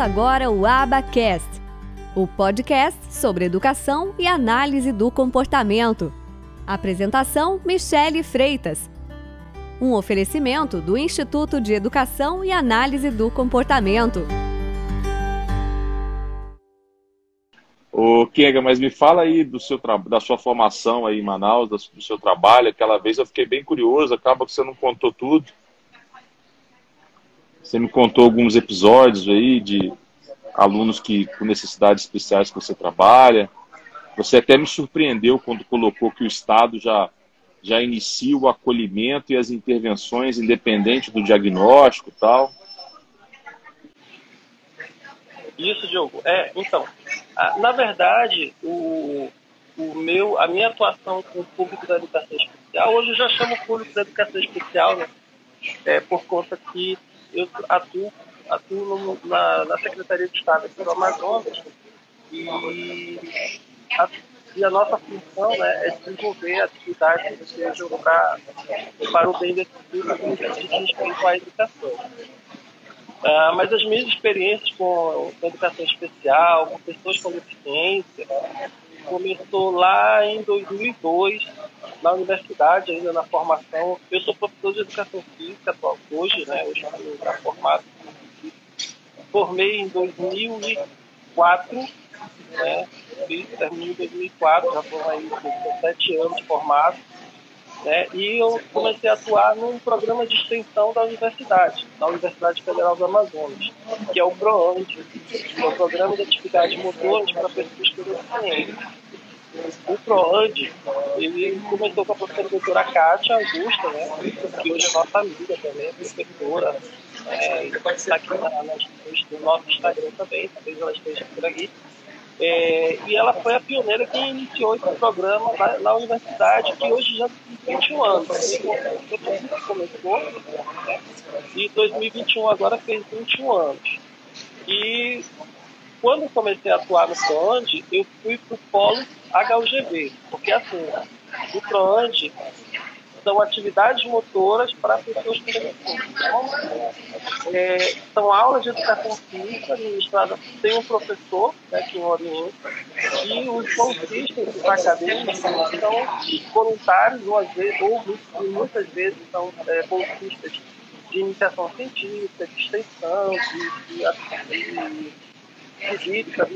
Agora o Abacast, o podcast sobre educação e análise do comportamento. Apresentação: Michele Freitas. Um oferecimento do Instituto de Educação e Análise do Comportamento. Ô, Kenga, mas me fala aí do seu da sua formação aí em Manaus, do seu trabalho. Aquela vez eu fiquei bem curioso, acaba que você não contou tudo. Você me contou alguns episódios aí de alunos que com necessidades especiais que você trabalha. Você até me surpreendeu quando colocou que o Estado já, já inicia o acolhimento e as intervenções independente do diagnóstico e tal. Isso, Diogo. É, então, na verdade, o, o meu, a minha atuação com o público da educação especial, hoje eu já chamo o público da educação especial, né? É, por conta que eu atuo, atuo na, na, Secretaria de Estado aqui do Amazonas e a, e a nossa função né, é desenvolver atividades que sejam para, para o bem desse público que diz respeito à educação. Uh, mas as minhas experiências com, com educação especial, com pessoas com deficiência, começou lá em 2002, na universidade, ainda na formação. Eu sou professor de educação física hoje, né? Hoje estou já formado. Formei em 2004, né? Terminei em 2004, já estou aí com sete anos formado. Né? E eu comecei a atuar num programa de extensão da universidade, da Universidade Federal do Amazonas, que é o PROAND, que é o Programa de Atividades Motoras para Pessoas com Deficiência. O PROAND, ele começou com a professora doutora Kátia Augusta, né? que hoje é nossa amiga também, professora, é, está aqui na, na, no nosso Instagram também, talvez ela esteja por aqui. É, e ela foi a pioneira que iniciou esse programa na, na universidade, que hoje já tem 21 anos. Começou, né? e 2021 agora fez 21 anos. E quando comecei a atuar no PROAND, eu fui para o polo HUGV, porque assim, o PROAND são atividades motoras para pessoas com deficiência. É, são aulas de educação física ministradas tem um professor né, que orienta e os bolsistas dos acadêmicos são voluntários ou, às vezes, ou muitas vezes são é, bolsistas de iniciação científica, de extensão, de, de, de jurídica,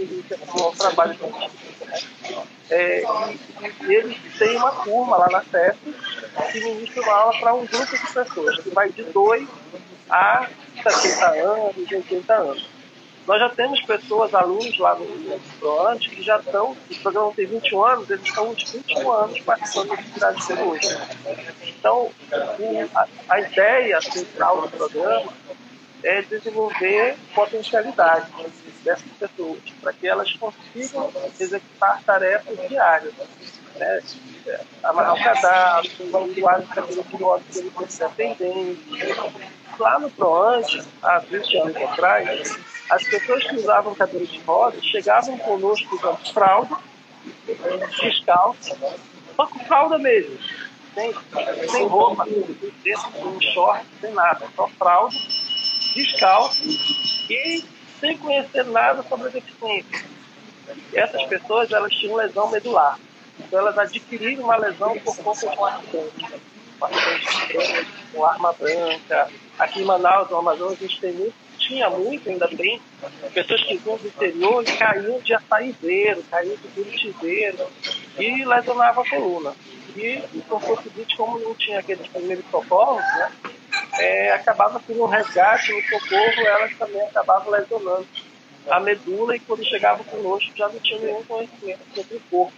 ao trabalho científico. Né? É, e, e eles têm uma turma lá na FEF que ministra uma aula para um grupo de pessoas, que vai de 2 a 70 anos, 80 anos. Nós já temos pessoas, alunos lá no, no ProAnt, que já estão, o programa tem 21 anos, eles estão uns 21 anos participando da atividade de hoje. Então, a, a ideia central do programa é desenvolver potencialidade dessas pessoas, para que elas consigam executar tarefas diárias. Né? Amarrar o cadastro, usuário de rodas que ele precisa atendente. Lá no PROANT, há 20 anos atrás, as pessoas que usavam cadeira de rodas chegavam conosco usando fralda, descalço, só com fralda mesmo, sem, sem roupa, sem short, sem nada, só fralda, descalço e sem conhecer nada sobre a deficiência. Essas pessoas elas tinham lesão medular. Então elas adquiriram uma lesão por conta de um acidente. Um acidente com arma branca. Aqui em Manaus, no Amazonas, a gente tem muito, tinha muito, ainda bem, pessoas que vinham do interior e caíam de açaizeiro, caíam de curitizeiro e lesionavam a coluna. E, por conseguinte, como não tinha aqueles primeiros socorros, né, é, acabava tendo um resgate, um socorro, elas também acabavam lesionando a medula e quando chegavam conosco já não tinha nenhum conhecimento sobre o corpo.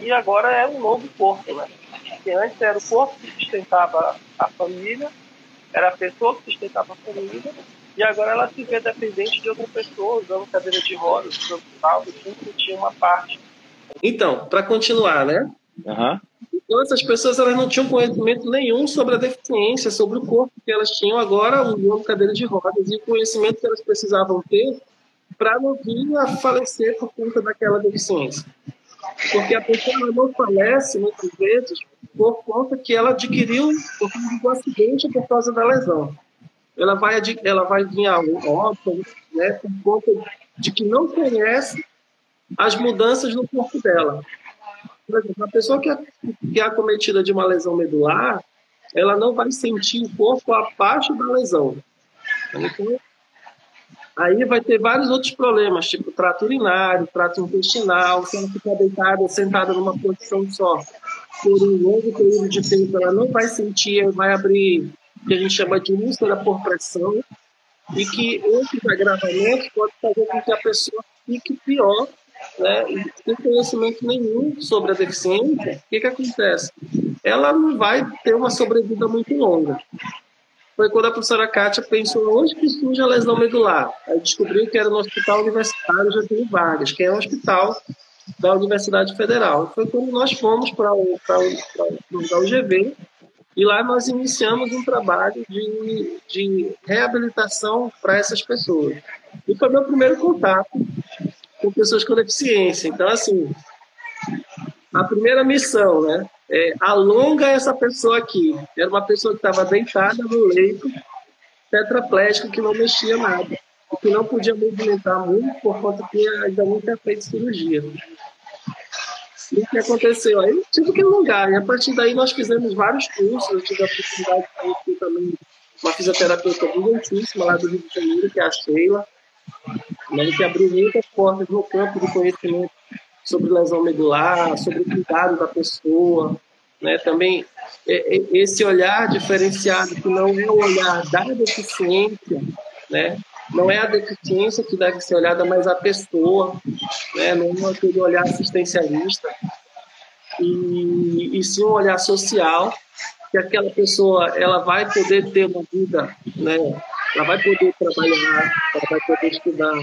E agora é um novo corpo, né? Porque antes era o corpo que sustentava a família, era a pessoa que sustentava a família, e agora ela se vê dependente de outra pessoa, usando cadeira de rodas, usando salto, sempre tinha uma parte. Então, para continuar, né? Uhum. Então, essas pessoas elas não tinham conhecimento nenhum sobre a deficiência, sobre o corpo que elas tinham agora, usando cadeira de rodas, e o conhecimento que elas precisavam ter para não vir a falecer por conta daquela deficiência. Porque a pessoa não falece, muitas vezes, por conta que ela adquiriu um acidente por causa da lesão. ela vai, ela vai vir a óbito, né, por conta de que não conhece as mudanças no corpo dela. Por exemplo, a pessoa que é, que é acometida de uma lesão medular, ela não vai sentir o corpo abaixo da lesão. Então, aí vai ter vários outros problemas, tipo trato urinário, trato intestinal, se ela ficar deitada, sentada numa posição só, por um longo período de tempo, ela não vai sentir, vai abrir o que a gente chama de úlcera por pressão, e que esses agravamentos podem fazer com que a pessoa fique pior, né? Sem conhecimento nenhum sobre a deficiência, o que, que acontece? Ela não vai ter uma sobrevida muito longa. Foi quando a professora Kátia pensou onde que surge a lesão medular. Aí descobriu que era no Hospital Universitário Getúlio Vargas, que é um hospital da Universidade Federal. Foi quando nós fomos para o UGV e lá nós iniciamos um trabalho de, de reabilitação para essas pessoas. E foi meu primeiro contato com pessoas com deficiência. Então, assim, a primeira missão, né? É, alonga essa pessoa aqui. Era uma pessoa que estava deitada no leito, tetraplégico, que não mexia nada, que não podia movimentar muito por conta que ainda não tinha feito cirurgia. E o que aconteceu? Aí tive que alongar. E a partir daí nós fizemos vários cursos. Eu tive a oportunidade de conhecer também uma fisioterapeuta brilhantíssima lá do Rio de Janeiro, que é a Sheila, né, que abriu muitas portas no campo de conhecimento sobre lesão medular, sobre o cuidado da pessoa, né? Também é, é, esse olhar diferenciado que não é o olhar da deficiência, né? Não é a deficiência que deve ser olhada, mas a pessoa, né? Não é aquele olhar assistencialista e, e sim um olhar social que aquela pessoa ela vai poder ter uma vida, né? Ela vai poder trabalhar, ela vai poder estudar,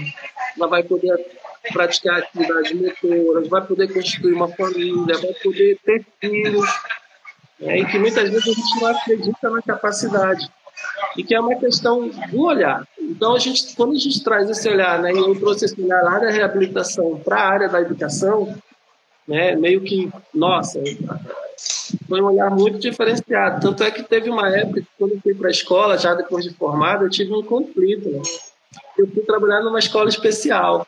ela vai poder praticar atividades motoras, vai poder constituir uma família, vai poder ter filhos, né? e que muitas vezes a gente não acredita na capacidade, e que é uma questão do olhar. Então, a gente, quando a gente traz esse olhar, né, e eu trouxe esse olhar lá da reabilitação para a área da educação, né, meio que, nossa, foi um olhar muito diferenciado. Tanto é que teve uma época que, quando eu fui para a escola, já depois de formado, eu tive um conflito. Né? Eu fui trabalhar numa escola especial.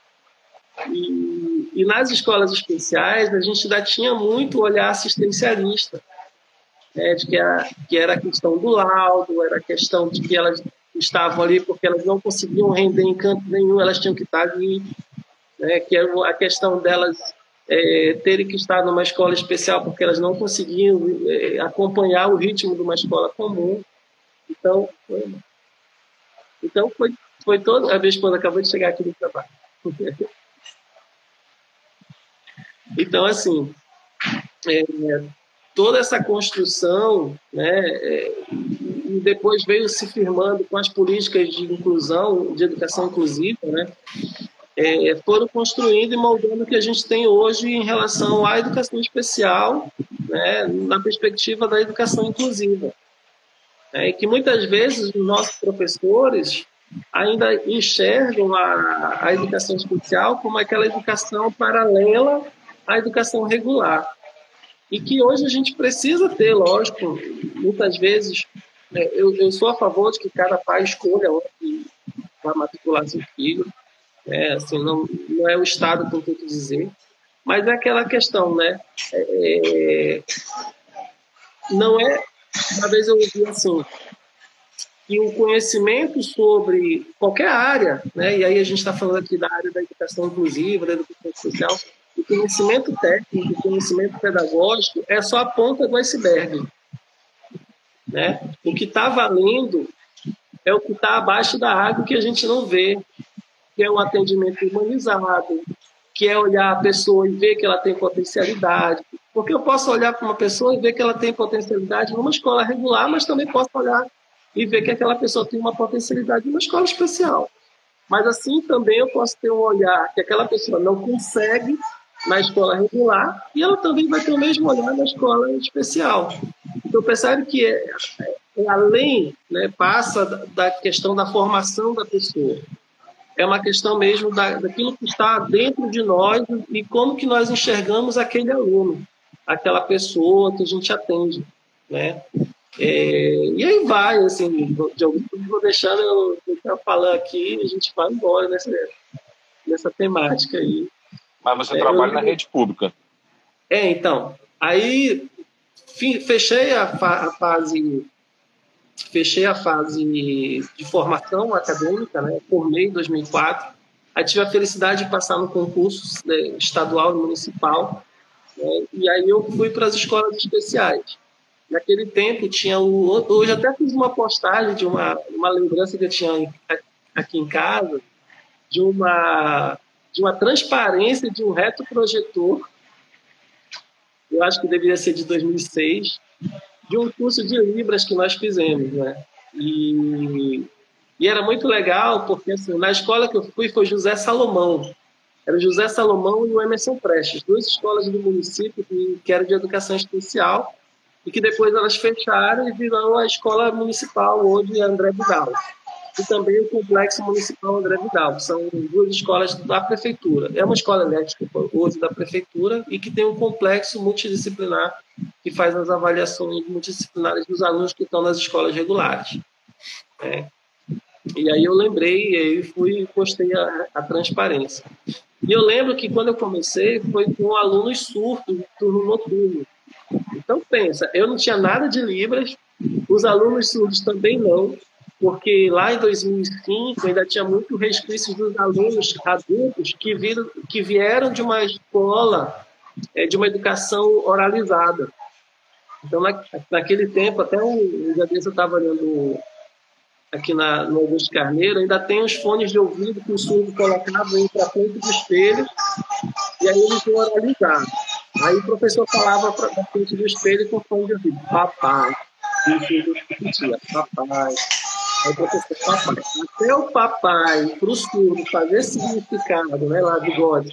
E, e, nas escolas especiais, a gente ainda tinha muito olhar assistencialista, né, de que, era, que era a questão do laudo, era a questão de que elas estavam ali porque elas não conseguiam render em canto nenhum, elas tinham que estar ali, né, que era a questão delas é, terem que estar numa escola especial porque elas não conseguiam é, acompanhar o ritmo de uma escola comum. Então, foi, então foi, foi toda. A minha esposa acabou de chegar aqui no trabalho. Então, assim, é, toda essa construção, né, é, e depois veio se firmando com as políticas de inclusão, de educação inclusiva, né, é, foram construindo e moldando o que a gente tem hoje em relação à educação especial, né, na perspectiva da educação inclusiva. É, que muitas vezes os nossos professores ainda enxergam a, a educação especial como aquela educação paralela a educação regular. E que hoje a gente precisa ter, lógico, muitas vezes, né, eu, eu, sou a favor de que cada pai escolha onde vai matricular seu filho, é, assim, não, não é o Estado, por que dizer, mas é aquela questão, né? É, é, não é, uma vez eu ouvi assim, que o conhecimento sobre qualquer área, né? E aí a gente está falando aqui da área da educação inclusiva, da educação social, o conhecimento técnico, o conhecimento pedagógico é só a ponta do iceberg. Né? O que está valendo é o que está abaixo da água que a gente não vê, que é um atendimento humanizado, que é olhar a pessoa e ver que ela tem potencialidade. Porque eu posso olhar para uma pessoa e ver que ela tem potencialidade numa escola regular, mas também posso olhar e ver que aquela pessoa tem uma potencialidade numa escola especial. Mas assim também eu posso ter um olhar que aquela pessoa não consegue na escola regular e ela também vai ter o mesmo olhar na escola especial. Então, percebe que é, é além, né, passa da questão da formação da pessoa. É uma questão mesmo da, daquilo que está dentro de nós e como que nós enxergamos aquele aluno, aquela pessoa que a gente atende. Né? É, e aí vai, assim, de algum vou deixando eu, eu falar aqui e a gente vai embora nessa, nessa temática aí. Mas você é, trabalha eu, na rede pública. É, então. Aí fechei a, fa a fase fechei a fase de formação acadêmica, né, formei em 2004, aí tive a felicidade de passar no concurso né, estadual e municipal, né, e aí eu fui para as escolas especiais. Naquele tempo tinha o... Hoje até fiz uma postagem de uma, uma lembrança que eu tinha aqui em casa, de uma, de uma transparência de um retroprojetor, eu acho que deveria ser de 2006, de um curso de Libras que nós fizemos, né? E, e era muito legal, porque assim, na escola que eu fui foi José Salomão. Era José Salomão e o Emerson Prestes, duas escolas do município que, que eram de educação especial e que depois elas fecharam e viraram a escola municipal hoje André Vidal e também o Complexo Municipal André Vidal, que são duas escolas da Prefeitura. É uma escola elétrica hoje da Prefeitura e que tem um complexo multidisciplinar que faz as avaliações multidisciplinares dos alunos que estão nas escolas regulares. É. E aí eu lembrei e aí fui postei a, a, transparência. E eu lembro que quando eu comecei foi com alunos surdos, turno noturno. Então pensa, eu não tinha nada de Libras, os alunos surdos também não, porque lá em 2005 ainda tinha muito resquícios dos alunos adultos que, viram, que vieram de uma escola é, de uma educação oralizada. Então, na, naquele tempo, até o Jadeza estava olhando aqui na, no Augusto Carneiro, ainda tem os fones de ouvido que o surdo colocava aí para frente do espelho, e aí eles iam oralizar. Aí o professor falava para frente do espelho com fone de ouvido, papai, e o surdo repetia, papai, Aí o professor, papai, até o papai, para o surdo, fazer significado, né, lá de God,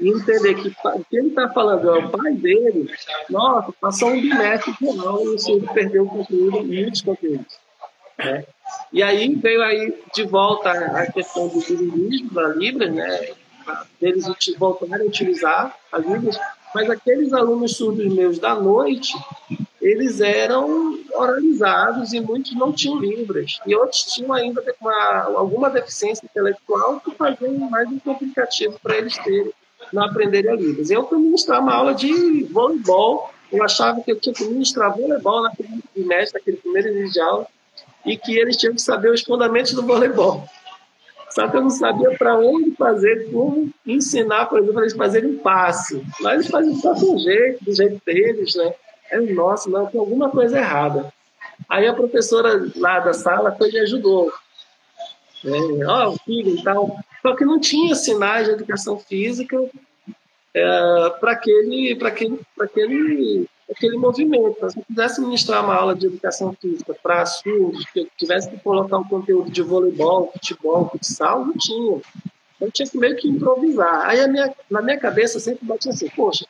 e entender que o que ele está falando é o pai dele, nossa, passou um bimestre aula e o surdo perdeu o conteúdo, muitos conteúdos. Né? E aí veio aí de volta a questão do bilínguismo da Libras, né? Deles voltarem a utilizar as Libras, mas aqueles alunos surdos meus da noite, eles eram oralizados e muitos não tinham libras. E outros tinham ainda uma, alguma deficiência intelectual que fazia mais um complicativo para eles terem, não aprenderem a libras. Eu fui ministrar uma aula de voleibol, eu achava que eu tinha que ministrar voleibol naquele trimestre, naquele primeiro início de aula, e que eles tinham que saber os fundamentos do voleibol. Só que eu não sabia para onde fazer, como ensinar, por exemplo, eles fazerem passe. Mas eles fazem só do jeito, do jeito deles, né? É, nossa, não, tem alguma coisa errada. Aí a professora lá da sala foi e ajudou. É, ó, o filho e tal. Só que não tinha sinais de educação física é, para aquele, aquele, aquele, aquele movimento. Se eu quisesse ministrar uma aula de educação física para surdos, que eu tivesse que colocar um conteúdo de voleibol, futebol, futsal, não tinha. Eu tinha que meio que improvisar. Aí minha, na minha cabeça sempre batia assim, poxa,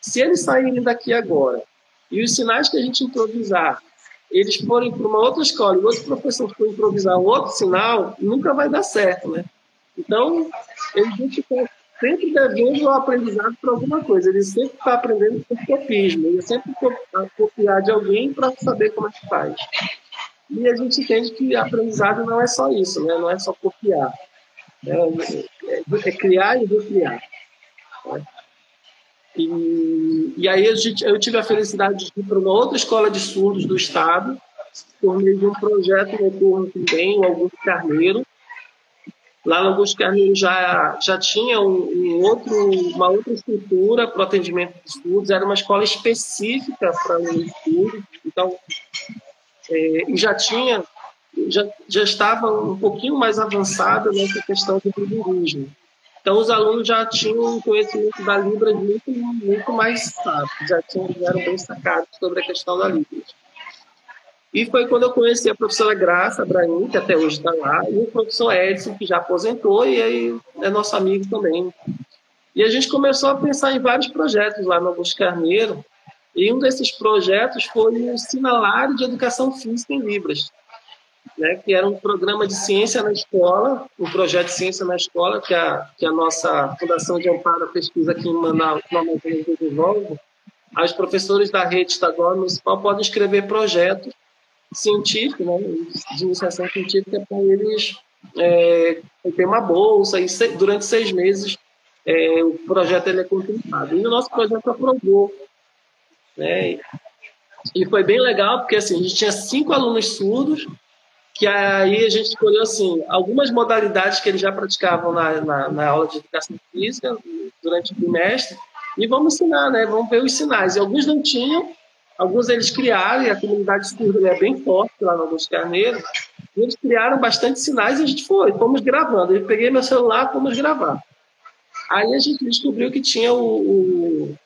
se eles saírem daqui agora e os sinais que a gente improvisar, eles forem para uma outra escola e outro professor for improvisar outro sinal, nunca vai dar certo, né? Então, ele fica sempre devendo o aprendizado para alguma coisa. Ele sempre está aprendendo por copismo. Ele sempre copiar de alguém para saber como é que faz. E a gente entende que aprendizado não é só isso, né? Não é só copiar. É, é, é criar e recriar. Né? E, e aí gente, eu tive a felicidade de ir para uma outra escola de surdos do Estado, por meio de um projeto noturno também, o Augusto Carneiro. Lá no Augusto Carneiro já, já tinha um, um outro, uma outra estrutura para o atendimento de surdos, era uma escola específica para os surdos, então, é, e já tinha, já, já estava um pouquinho mais avançada nessa questão do bilínguismo. Então, os alunos já tinham um conhecimento da Libras muito, muito mais sábio, já, tinham, já eram bem sacados sobre a questão da Libras. E foi quando eu conheci a professora Graça Abraim, que até hoje está lá, e o professor Edson, que já aposentou, e aí é nosso amigo também. E a gente começou a pensar em vários projetos lá no Augusto Carneiro, e um desses projetos foi o Sinalário de Educação Física em Libras, né, que era um programa de ciência na escola, um projeto de ciência na escola, que a, que a nossa Fundação de Amparo Pesquisa aqui em Manaus, no Amazonas, desenvolve. Os professores da rede estadual e municipal podem escrever projetos científico, né, de iniciação científica, para eles é, ter uma bolsa e durante seis meses é, o projeto ele é continuado. E o nosso projeto aprovou. Né? E foi bem legal, porque assim, a gente tinha cinco alunos surdos, que aí a gente escolheu assim, algumas modalidades que eles já praticavam na, na, na aula de educação física durante o trimestre, e vamos ensinar, né? Vamos ver os sinais. E alguns não tinham, alguns eles criaram, e a comunidade surda é bem forte lá no Augusto Carneiro, e eles criaram bastante sinais e a gente foi, fomos gravando. Eu peguei meu celular, fomos gravar. Aí a gente descobriu que tinha o,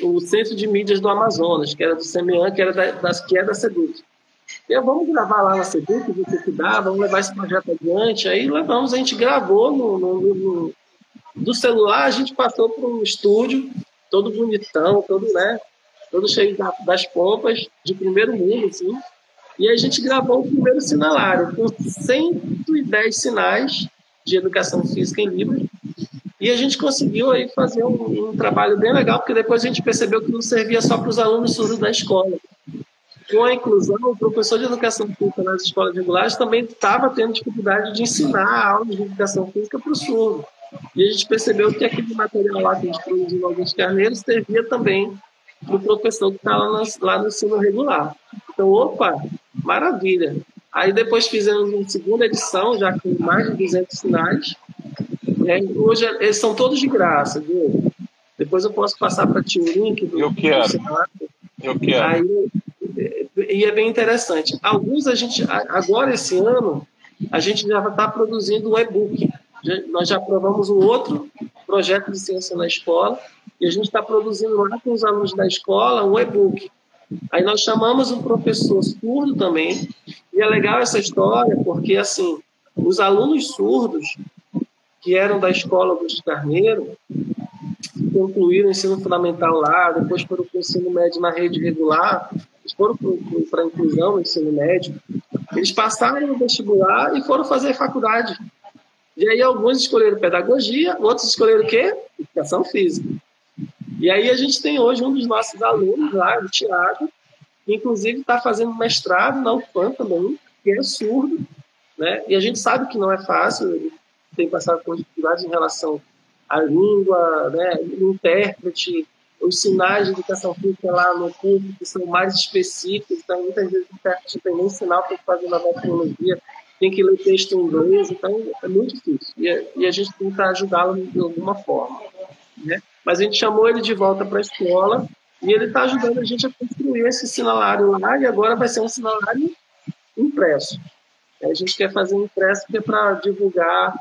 o, o Centro de Mídias do Amazonas, que era do CMEAN, que, era da, das, que é da SEDUC. E vamos gravar lá na SEDUC, ver que dá, vamos levar esse projeto adiante. Aí levamos, a gente gravou no, no, no do celular, a gente passou para um estúdio, todo bonitão, todo, né, todo cheio das pompas, de primeiro mundo, assim. E a gente gravou o primeiro sinalário, com 110 sinais de educação física em Libras, e a gente conseguiu aí fazer um, um, trabalho bem legal, porque depois a gente percebeu que não servia só para os alunos surdos da escola. Com a inclusão, o professor de educação física nas escolas regulares também estava tendo dificuldade de ensinar aulas de educação física para o surdo. E a gente percebeu que aquele material lá que a gente produziu no Augusto Carneiro servia também para o professor que está lá, no, lá no ensino regular. Então, opa, maravilha. Aí depois fizemos uma segunda edição, já com mais de 200 sinais, é, hoje eles são todos de graça, viu? Depois eu posso passar para ti o link. Do, eu quero. eu quero. Aí, e é bem interessante. Alguns a gente, agora esse ano, a gente já está produzindo um e-book. Nós já aprovamos um outro projeto de ciência na escola e a gente está produzindo lá com os alunos da escola um e-book. Aí nós chamamos um professor surdo também e é legal essa história porque assim os alunos surdos que eram da escola Augusto Carneiro, concluíram o ensino fundamental lá, depois foram para o ensino médio na rede regular, eles foram para inclusão no ensino médio, eles passaram no vestibular e foram fazer faculdade. E aí alguns escolheram pedagogia, outros escolheram o quê? Educação física. E aí a gente tem hoje um dos nossos alunos lá, o Tiago, que inclusive está fazendo mestrado na UFAM também, que é surdo, né? E a gente sabe que não é fácil, ele tem passado por dificuldades em relação à língua, né, intérprete, os sinais de educação física lá no curso que são mais específicos, então muitas vezes o intérprete tem nem sinal para fazer na tecnologia, tem que ler texto em inglês, então é muito difícil. A, e a gente tenta ajudá-lo de alguma forma. Né? Mas a gente chamou ele de volta para a escola e ele está ajudando a gente a construir esse sinalário lá e agora vai ser um sinalário impresso. A gente quer fazer um impresso que é para divulgar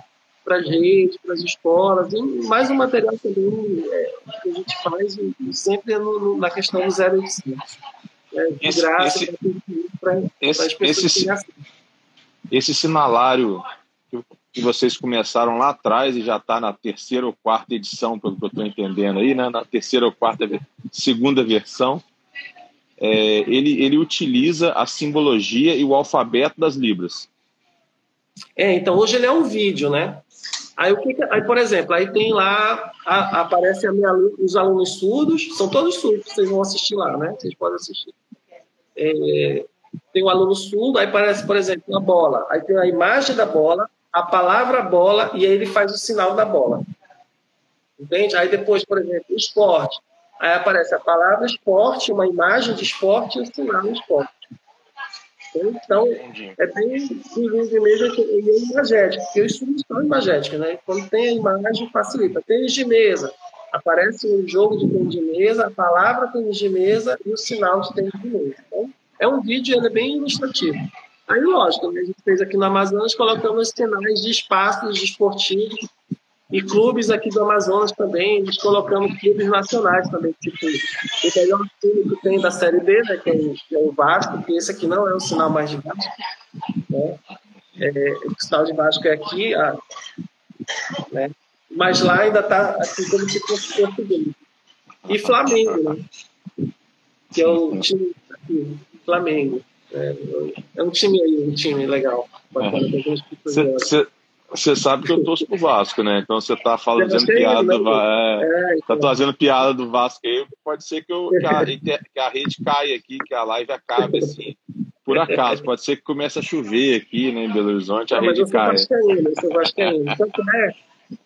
para a gente, para as escolas, e mais um material também é, que a gente faz sempre no, no, na questão do 0800. É, de esse, graça para as pessoas esse, esse, esse sinalário que vocês começaram lá atrás e já está na terceira ou quarta edição, pelo que eu estou entendendo aí, né? na terceira ou quarta, segunda versão, é, ele, ele utiliza a simbologia e o alfabeto das Libras. É, então hoje ele é um vídeo, né? Aí, o que, aí, por exemplo, aí tem lá, a, aparece a minha, os alunos surdos, são todos surdos, vocês vão assistir lá, né? Vocês podem assistir. É, tem um aluno surdo, aí aparece, por exemplo, uma bola. Aí tem a imagem da bola, a palavra bola, e aí ele faz o sinal da bola. Entende? Aí depois, por exemplo, esporte. Aí aparece a palavra esporte, uma imagem de esporte e o sinal de esporte. Então, é bem bilíngue mesmo e é imagético, porque os filmes são imagéticos, né? Quando tem a imagem, facilita. Tênis de mesa, aparece um jogo de tênis de mesa, a palavra tênis de mesa e o sinal de tênis de mesa. Então, é um vídeo, ele é bem ilustrativo. Aí, lógico, né? a gente fez aqui no Amazonas, colocamos sinais de espaços esportivos e clubes aqui do Amazonas também, eles colocamos clubes nacionais também, tipo, o melhor time que tem da Série B, né, que é, que é o Vasco, que esse aqui não é o sinal mais de Vasco, né, é, o sinal de Vasco é aqui, ah, né, mas lá ainda está assim como se fosse português. E Flamengo, né, que é o time aqui, Flamengo. É, é um time aí, um time legal. Você sabe que eu torço pro Vasco, né? Então você tá falando, fazendo piada do Vasco. É, é, então. Tá fazendo piada do Vasco aí, pode ser que, eu, que, a, que a rede caia aqui, que a live acabe assim, por acaso, pode ser que comece a chover aqui, né, em Belo Horizonte, a Não, mas rede eu caia. vascaíno, eu sou vascaíno. Tanto é,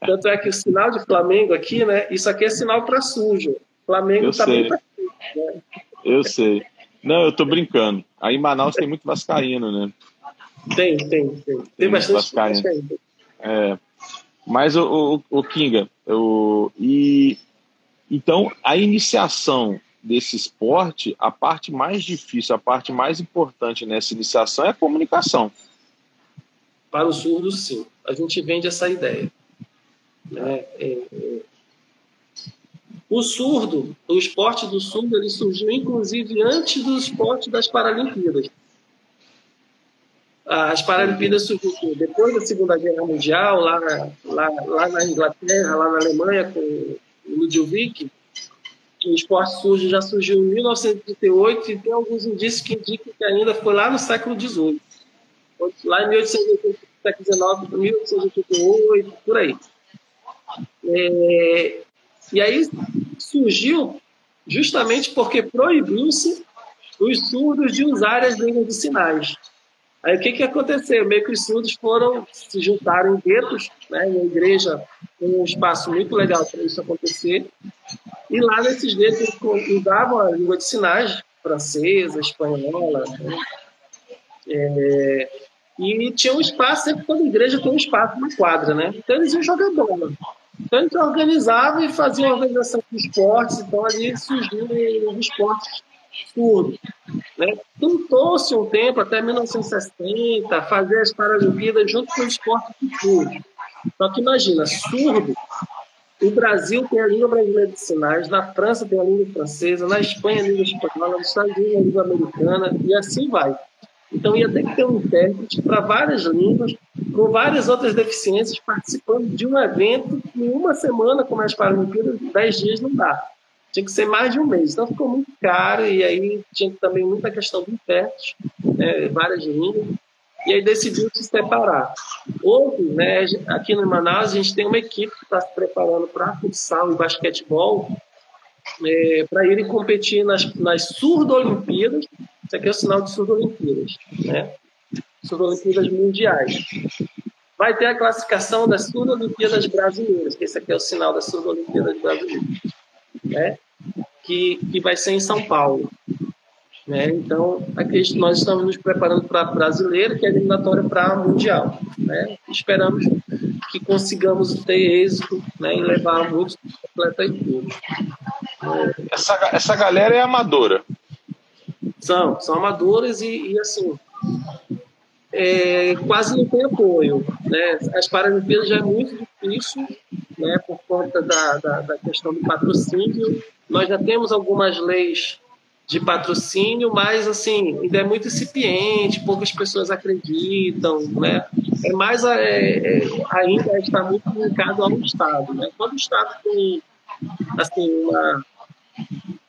tanto é que o sinal de Flamengo aqui, né? Isso aqui é sinal para sujo. Flamengo Eu tá sei. bem pra sujo, né? Eu sei. Não, eu tô brincando. Aí em Manaus tem muito vascaíno, né? Tem, tem, tem. Tem, Tem bastante vascaíno. vascaíno. É, mas o, o, o Kinga, o, e então a iniciação desse esporte, a parte mais difícil, a parte mais importante nessa iniciação é a comunicação. Para os surdos, sim. A gente vende essa ideia. Né? É, é. O surdo, o esporte do surdo, ele surgiu inclusive antes do esporte das Paralimpíadas. As Paralimpíadas surgiram depois da Segunda Guerra Mundial, lá, lá, lá na Inglaterra, lá na Alemanha, com o Ludwig. O esporte surge, já surgiu em 1938 e tem alguns indícios que indicam que ainda foi lá no século XVIII. Lá em 1880, século XIX, 1888, por aí. É, e aí surgiu justamente porque proibiu-se os surdos de usar as línguas de sinais. Aí o que, que aconteceu? Meio que os surdos foram, se juntaram em guetos, né, uma igreja, um espaço muito legal para isso acontecer. E lá nesses guetos usavam a língua de sinais, francesa, espanhola. Né? É, e tinha um espaço, sempre toda igreja tem um espaço, uma quadra, né? Então eles iam jogar bola. Então eles organizavam e faziam organização de esportes, então ali surgiu os esportes surdos. Né? Tentou-se um tempo, até 1960, fazer as Paralimpíadas junto com o esporte surdo. Só que imagina, surdo, o Brasil tem a língua brasileira de sinais, na França tem a língua francesa, na Espanha a língua espanhola, nos Estados Unidos a língua americana, e assim vai. Então ia ter que ter um intérprete para várias línguas, com várias outras deficiências, participando de um evento em uma semana, como é as Paralimpíadas, dez dias não dá. Tinha que ser mais de um mês. Então ficou muito caro, e aí tinha também muita questão do intérprete, né, várias línguas, e aí decidiu se separar. Houve, né, aqui no Manaus, a gente tem uma equipe que está se preparando para futsal e basquetebol, é, para irem competir nas, nas surdo-olimpíadas. Isso aqui é o sinal de surdo-olimpíadas, né? Surdo-olimpíadas mundiais. Vai ter a classificação das surdo-olimpíadas brasileiras, esse aqui é o sinal das surdo-olimpíadas brasileiras, né? Que, que vai ser em São Paulo. Né? Então, aqui nós estamos nos preparando para a brasileira, que é eliminatória para a mundial. Né? Esperamos que consigamos ter êxito né, em levar muitos atletas e tudo. Essa, essa galera é amadora. São, são amadores e, e assim, é, quase não tem apoio. Né? As Paralimpíadas já é muito difícil, né, por conta da, da, da questão do patrocínio. Nós já temos algumas leis de patrocínio, mas assim ainda é muito incipiente, poucas pessoas acreditam, né? É mais é, é, ainda está muito linkado ao Estado, né? Quando o Estado tem assim uma,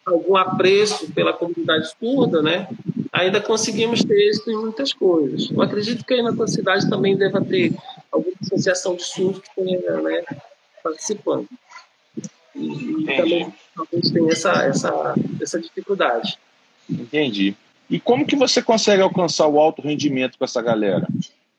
algum apreço pela comunidade surda, né? Ainda conseguimos ter êxito em muitas coisas. Eu acredito que aí na tua cidade também deva ter alguma associação de surdo que tenha, né, participando. E, e também talvez tenha essa, essa, essa dificuldade. Entendi. E como que você consegue alcançar o alto rendimento com essa galera?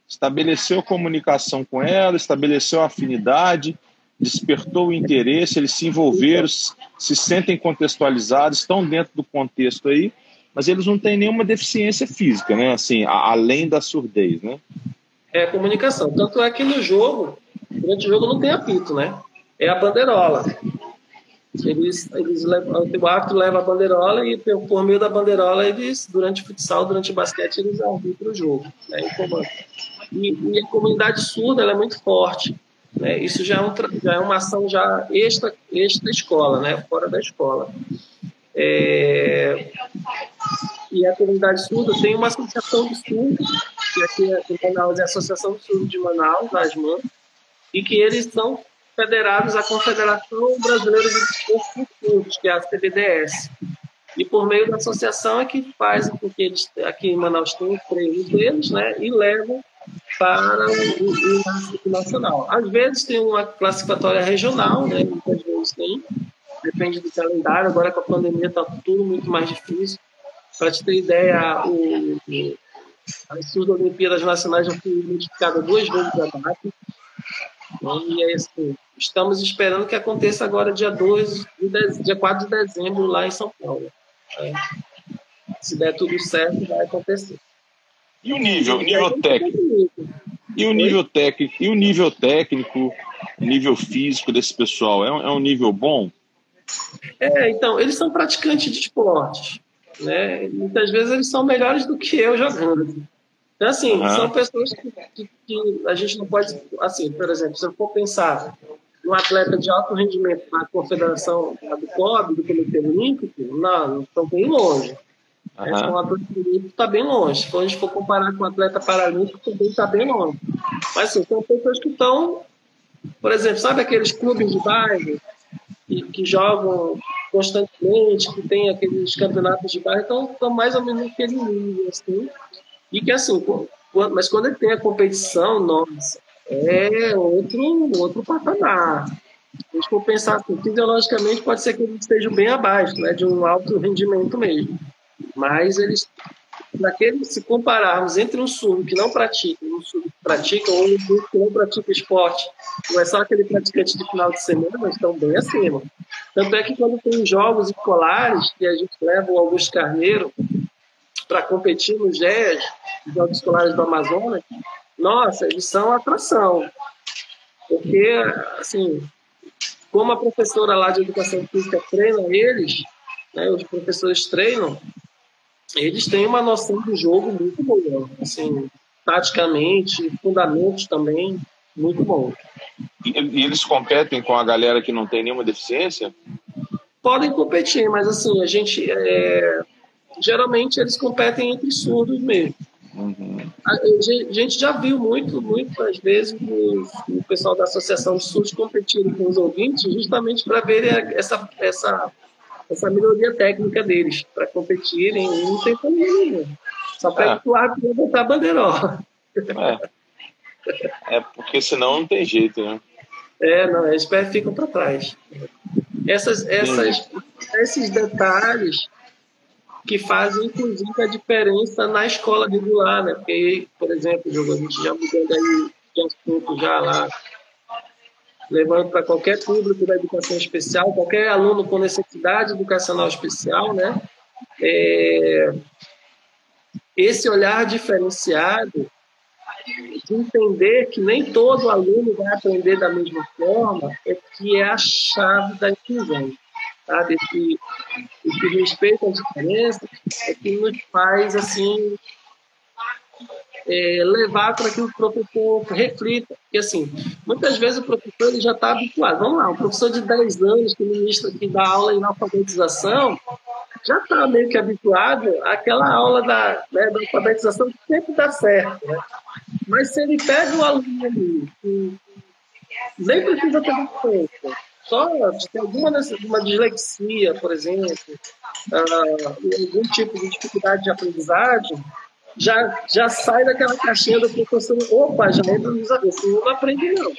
Estabeleceu comunicação com ela, estabeleceu afinidade, despertou o interesse, eles se envolveram, se sentem contextualizados, estão dentro do contexto aí, mas eles não têm nenhuma deficiência física, né? Assim, além da surdez, né? É comunicação. Tanto é que no jogo, durante o jogo não tem apito, né? É a bandeirola. Eles, eles levam, o árbitro leva a bandeirola e por meio da bandeirola eles, durante o futsal, durante o basquete, eles arbitram o jogo, né? E, e, a comunidade surda ela é muito forte. Né? Isso já é, um, já é uma ação já extra, extra escola, né? fora da escola. É... E a comunidade surda tem uma associação de surdos, que aqui é, Manaus é a Associação de Surdos de Manaus, da ASMAN, e que eles são federados à Confederação Brasileira de Desportos Surdos, que é a CBDS. E por meio da associação é que faz com que eles, aqui em Manaus, tem treinos deles, né? E levam para o, o, nacional. Às vezes tem uma classificatória regional, né? Muitas vezes tem, depende do calendário. Agora com a pandemia está tudo muito mais difícil. Para te ter ideia, o, As suas Olimpíadas Nacionais já foi modificada duas vezes a data. E é assim, estamos esperando que aconteça agora dia 2, dia 4 de dezembro, lá em São Paulo. É. Se der tudo certo, vai acontecer. E o nível, o nível técnico? E o nível técnico, e o nível técnico, nível físico desse pessoal é um, é um nível bom? É, então, eles são praticantes de esporte, né? Muitas vezes eles são melhores do que eu jogando. Então, assim, uhum. são pessoas que, que, que, a gente não pode, assim, por exemplo, se eu for pensar um atleta de alto rendimento na confederação do COB, do Comitê Olímpico, não, estão bem longe. Uhum. Esse um atleta olímpico está bem longe. Se a gente for comparar com um atleta paralímpico, também está bem longe. Mas, assim, são pessoas que estão, por exemplo, sabe aqueles clubes de bairro que, que jogam constantemente, que tem aqueles campeonatos de bairro, então estão mais ou menos naquele nível, assim. E que, assim, mas quando tem a competição, nossa, é outro, outro patamar. A gente for pensar assim, fisiologicamente, pode ser que eles estejam bem abaixo, né, de um alto rendimento mesmo. Mas eles, naquele, se compararmos entre um surdo que não pratica um surdo que pratica, ou um surdo que não pratica esporte, não é só aquele praticante de final de semana, estão bem acima. Tanto é que quando tem jogos escolares, que a gente leva o Augusto Carneiro para competir nos GES, Jogos Escolares do Amazonas, nossa, eles são atração. Porque, assim, como a professora lá de educação física treina eles, né, os professores treinam, eles têm uma noção do jogo muito boa, assim, taticamente, fundamentos também muito bom. E, e, eles competem com a galera que não tem nenhuma deficiência? Podem competir, mas assim, a gente é, geralmente eles competem entre surdos mesmo. Uhum. A, a, gente já viu muito, muitas vezes o, o pessoal da Associação de Surdos competindo com os ouvintes justamente para ver essa, essa, essa melhoria técnica deles, para competirem e não tem problema nenhum. Só pega é. o árbitro botar a bandeirola. É. é, porque senão não tem jeito, né? É, não, eles ficam para trás. Essas, essas, esses detalhes que fazem, inclusive, a diferença na escola regular, né? Porque, por exemplo, a gente já mudando aí de assunto já lá, levando para qualquer público da educação especial, qualquer aluno com necessidade educacional especial, né? É, esse olhar diferenciado de entender que nem todo aluno vai aprender da mesma forma é que é a chave da inclusão sabe? Esse, esse respeito às diferenças é que nos faz, assim, é, levar para que o professor reflita. Porque, assim, muitas vezes o professor ele já está habituado. Vamos lá, um professor de 10 anos que ministra, que dá aula em alfabetização, já está meio que habituado àquela aula da, né, da alfabetização que sempre dá certo. Né? Mas se ele pega o aluno ali, que nem precisa ter conta, só tem alguma uma dislexia, por exemplo, uh, algum tipo de dificuldade de aprendizagem, já, já sai daquela caixinha do professor, opa, já entra nos avessos, não aprende não.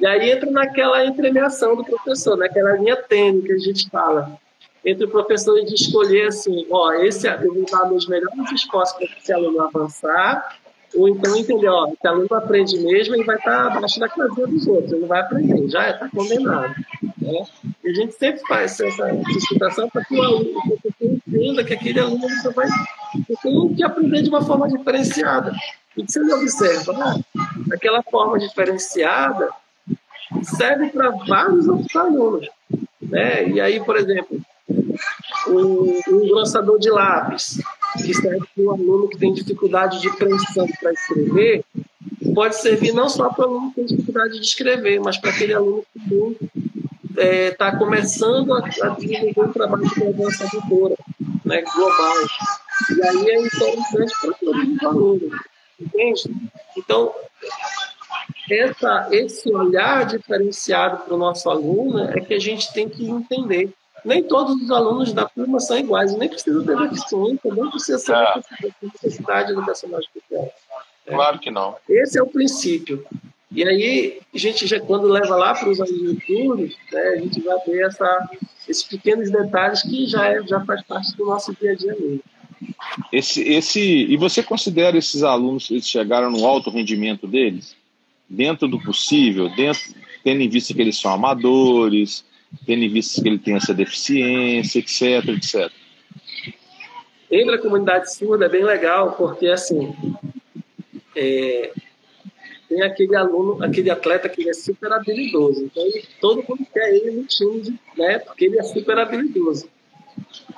E aí entra naquela entremeação do professor, naquela linha tênue que a gente fala, entre o professor de escolher assim, ó, esse eu vou dar meus melhores esforços para esse aluno avançar, ou então entender, ó, esse aluno aprende mesmo e vai estar abaixo da casinha dos outros, ele não vai aprender, já está condenado. Né? E a gente sempre faz essa discussão para que o aluno o entenda que aquele aluno vai tem que aprender de uma forma diferenciada. E que você observa, né? aquela forma diferenciada serve para vários outros alunos. Né? E aí, por exemplo, um, um engrossador de lápis, que serve para um aluno que tem dificuldade de preensão para escrever, pode servir não só para o aluno que tem dificuldade de escrever, mas para aquele aluno que está é, tá começando a, a desenvolver um trabalho de graduação editora, né, global. E aí é interessante para todos os alunos, entende? Então, essa, esse olhar diferenciado para o nosso aluno é que a gente tem que entender nem todos os alunos da turma são iguais, nem precisa ter deficiência, nem precisa ser é. necessidade educacional especial. É. Claro que não. Esse é o princípio. E aí, a gente já, quando leva lá para os alunos futuros, né, a gente vai ver essa, esses pequenos detalhes que já, é, já faz parte do nosso dia a dia mesmo. esse, esse, e você considera esses alunos que chegaram no alto rendimento deles? Dentro do possível, dentro, tendo em vista que eles são amadores, tendo em vista que ele tem essa deficiência, etc, etc. Entre a comunidade surda é bem legal, porque assim, é, tem aquele aluno, aquele atleta que é super habilidoso. Então, todo mundo quer ele no time, né? Porque ele é super habilidoso.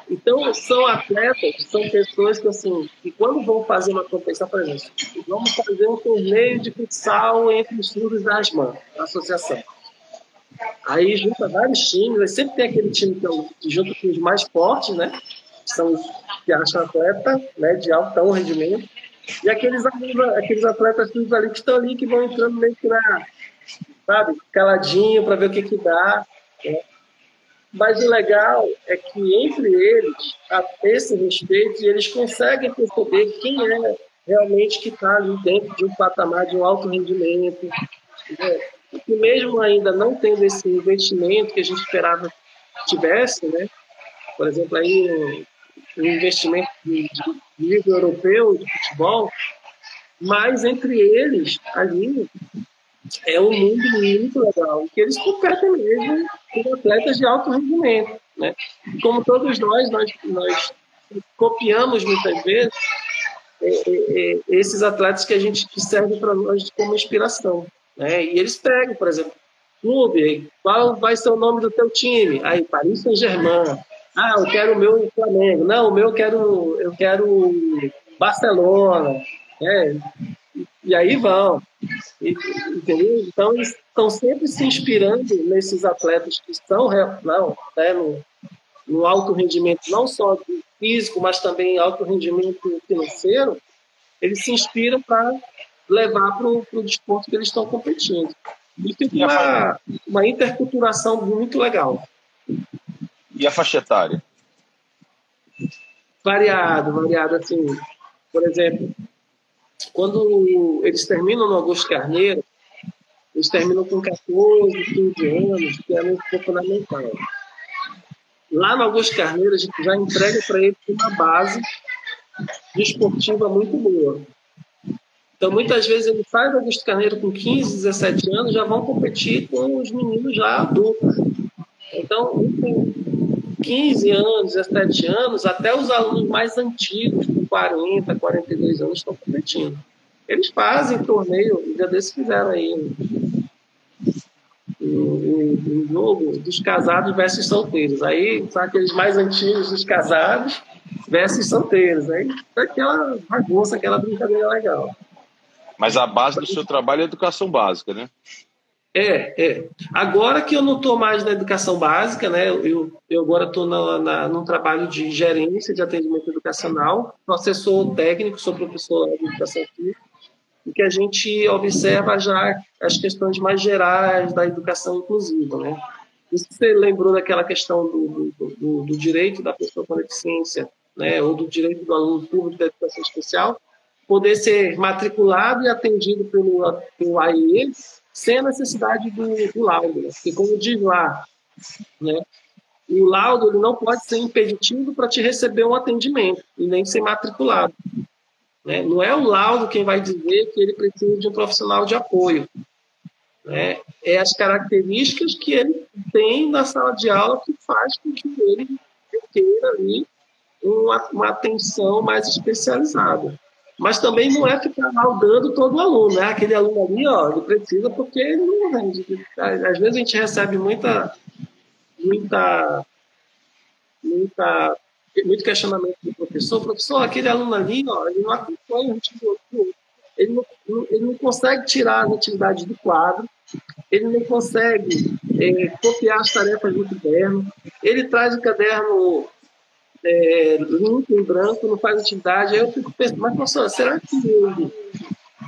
Então, são atletas, são pessoas que, assim, que quando vão fazer uma competição, por exemplo, vamos fazer um torneio de futsal entre os clubes da ASMAN, da associação. Aí junta vários times, aí sempre tem aquele time que, é o, que junta com os mais fortes, né? Que são os que acham atleta, né? De alto rendimento. E aqueles, aqueles atletas ali que estão ali, que vão entrando meio que na, sabe, caladinho para ver o que que dá. Né? Mas o legal é que entre eles, a esse respeito, eles conseguem perceber quem é realmente que está ali dentro de um patamar de um alto rendimento. Né? E mesmo ainda não tendo esse investimento que a gente esperava que tivesse, né? por exemplo, aí um investimento de, de nível europeu de futebol, mas entre eles, ali, é um mundo muito legal, que eles competem mesmo com atletas de alto rendimento. Né? Como todos nós, nós, nós copiamos muitas vezes é, é, é esses atletas que a gente que servem para nós como inspiração. Né? E eles pegam, por exemplo, clube, qual vai ser o nome do teu time? Aí, Paris Saint-Germain. Ah, eu quero o meu Flamengo. Não, o meu eu quero, eu quero Barcelona. É, e aí vão. Entendeu? Então, eles estão sempre se inspirando nesses atletas que estão não, né, no, no alto rendimento, não só físico, mas também alto rendimento financeiro. Eles se inspiram para levar para o desporto que eles estão competindo. E tem uma, uma interculturação muito legal. E a faixa etária? Variado, variado. Assim, por exemplo, quando eles terminam no Augusto Carneiro, eles terminam com 14, 15 anos, que é muito fundamental. Lá no Augusto Carneiro, a gente já entrega para eles uma base desportiva muito boa. Então, muitas vezes, ele faz Augusto Carneiro com 15, 17 anos, já vão competir com os meninos já adultos. Então, com 15 anos, 17 anos, até os alunos mais antigos, com 40, 42 anos, estão competindo. Eles fazem torneio, dia desses fizeram aí um, jogo dos casados versus solteiros. Aí são aqueles mais antigos dos casados versus solteiros. Aí aquela bagunça, aquela brincadeira legal. Mas a base do seu trabalho é educação básica, né? É, é. Agora que eu não estou mais na educação básica, né? Eu, eu agora estou na, na, num trabalho de gerência de atendimento educacional. Sou assessor técnico, sou professor de educação física, e que a gente observa já as questões mais gerais da educação inclusiva, né? Você lembrou daquela questão do, do, do, do direito da pessoa com deficiência, né? Ou do direito do aluno público da educação especial? Poder ser matriculado e atendido pelo, pelo AIE sem a necessidade do, do laudo. Né? Porque, como diz lá, né, o laudo ele não pode ser impeditivo para te receber um atendimento e nem ser matriculado. Né? Não é o laudo quem vai dizer que ele precisa de um profissional de apoio. Né? É as características que ele tem na sala de aula que faz com que ele queira ali uma, uma atenção mais especializada mas também não é ficar maldando todo aluno, né? Aquele aluno ali, ó, ele precisa porque ele não rende. Às vezes a gente recebe muita, muita, muita, muito questionamento do professor. Professor, aquele aluno ali, ó, ele não acompanha o ritmo do ele não, ele não consegue tirar as atividades do quadro, ele não consegue é, copiar as tarefas do caderno, ele traz o caderno é, limpo em branco, não faz atividade. Aí eu fico pensando, mas professor, será que ele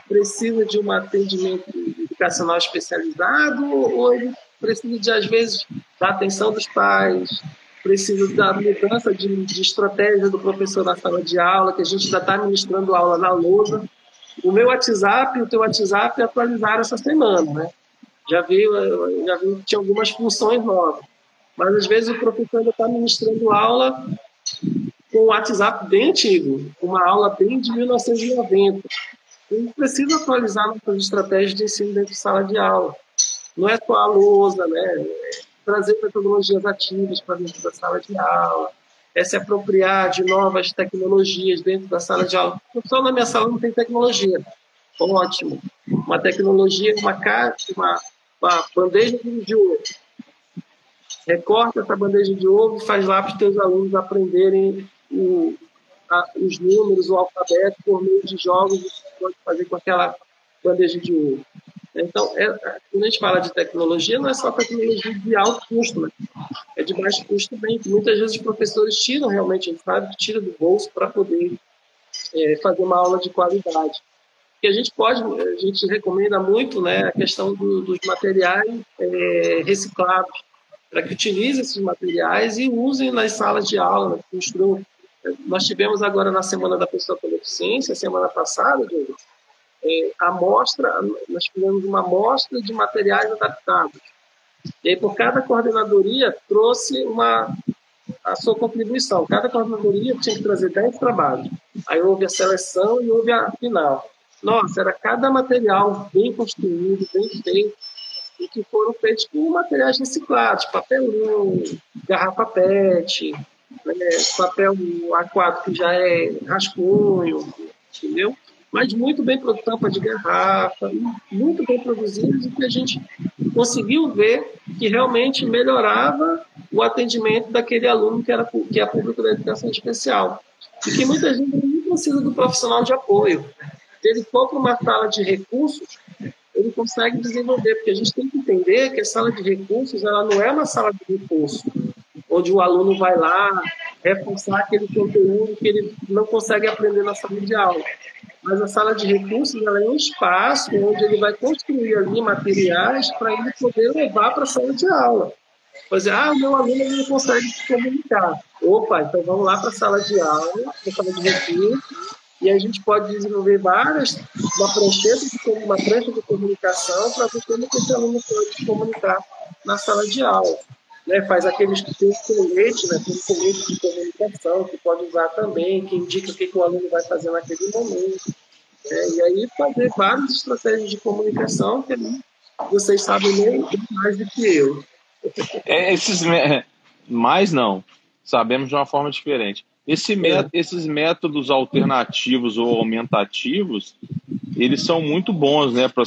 precisa de um atendimento educacional especializado ou ele precisa de, às vezes, da atenção dos pais, precisa da mudança de, de estratégia do professor na sala de aula, que a gente já está ministrando aula na lousa. O meu WhatsApp e o teu WhatsApp atualizaram essa semana, né? Já vi, já que tinha algumas funções novas. Mas às vezes o professor ainda está ministrando aula com o WhatsApp bem antigo, uma aula bem de 1990. A gente precisa atualizar nossas estratégias de ensino dentro de sala de aula. Não é só a lousa, né? Trazer metodologias ativas para dentro da sala de aula, é se apropriar de novas tecnologias dentro da sala de aula. Só na minha sala não tem tecnologia. Ótimo. Uma tecnologia, uma caixa, uma, uma bandeja de ovo. Recorta essa bandeja de ovo e faz lá para os teus alunos aprenderem o, a, os números, o alfabeto, por meio de jogos você pode fazer com aquela bandeja de ovo. Então, é, quando a gente fala de tecnologia, não é só tecnologia de alto custo, né? é de baixo custo também. Muitas vezes os professores tiram realmente, a gente sabe tira do bolso para poder é, fazer uma aula de qualidade. E a gente pode, a gente recomenda muito né, a questão do, dos materiais é, reciclados, para que utilizem esses materiais e usem nas salas de aula, né, construam. Nós tivemos agora na Semana da Pessoa com Deficiência, semana passada, é, a amostra, nós fizemos uma amostra de materiais adaptados. E aí, por cada coordenadoria, trouxe uma, a sua contribuição. Cada coordenadoria tinha que trazer 10 trabalhos. Aí houve a seleção e houve a final. Nossa, era cada material bem construído, bem feito, e que foram feitos com materiais reciclados, papelão, garrafa PET, né, papel A4 que já é rascunho, entendeu? mas muito bem tampa de garrafa, muito bem produzidos e que a gente conseguiu ver que realmente melhorava o atendimento daquele aluno que era que é público da educação especial e que muita gente não precisa do profissional de apoio. Se ele for para uma sala de recursos, ele consegue desenvolver, porque a gente tem que entender que a sala de recursos ela não é uma sala de recurso, onde o aluno vai lá reforçar aquele conteúdo que ele não consegue aprender na sala de aula mas a sala de recursos ela é um espaço onde ele vai construir ali materiais para ele poder levar para a sala de aula. Pois ah, o meu aluno não consegue se comunicar. Opa, então vamos lá para a sala de aula, para a sala de recursos, e a gente pode desenvolver várias, uma prancheta de, uma prancha de comunicação para ver como esse aluno pode se comunicar na sala de aula. Né, faz aqueles que tem colete, né, tem colete de comunicação que pode usar também, que indica o que, que o aluno vai fazer naquele momento. Né, e aí fazer várias estratégias de comunicação que vocês sabem nem mais do que eu. É, esses mais não, sabemos de uma forma diferente. Esse é. Esses métodos alternativos ou aumentativos, eles são muito bons né, para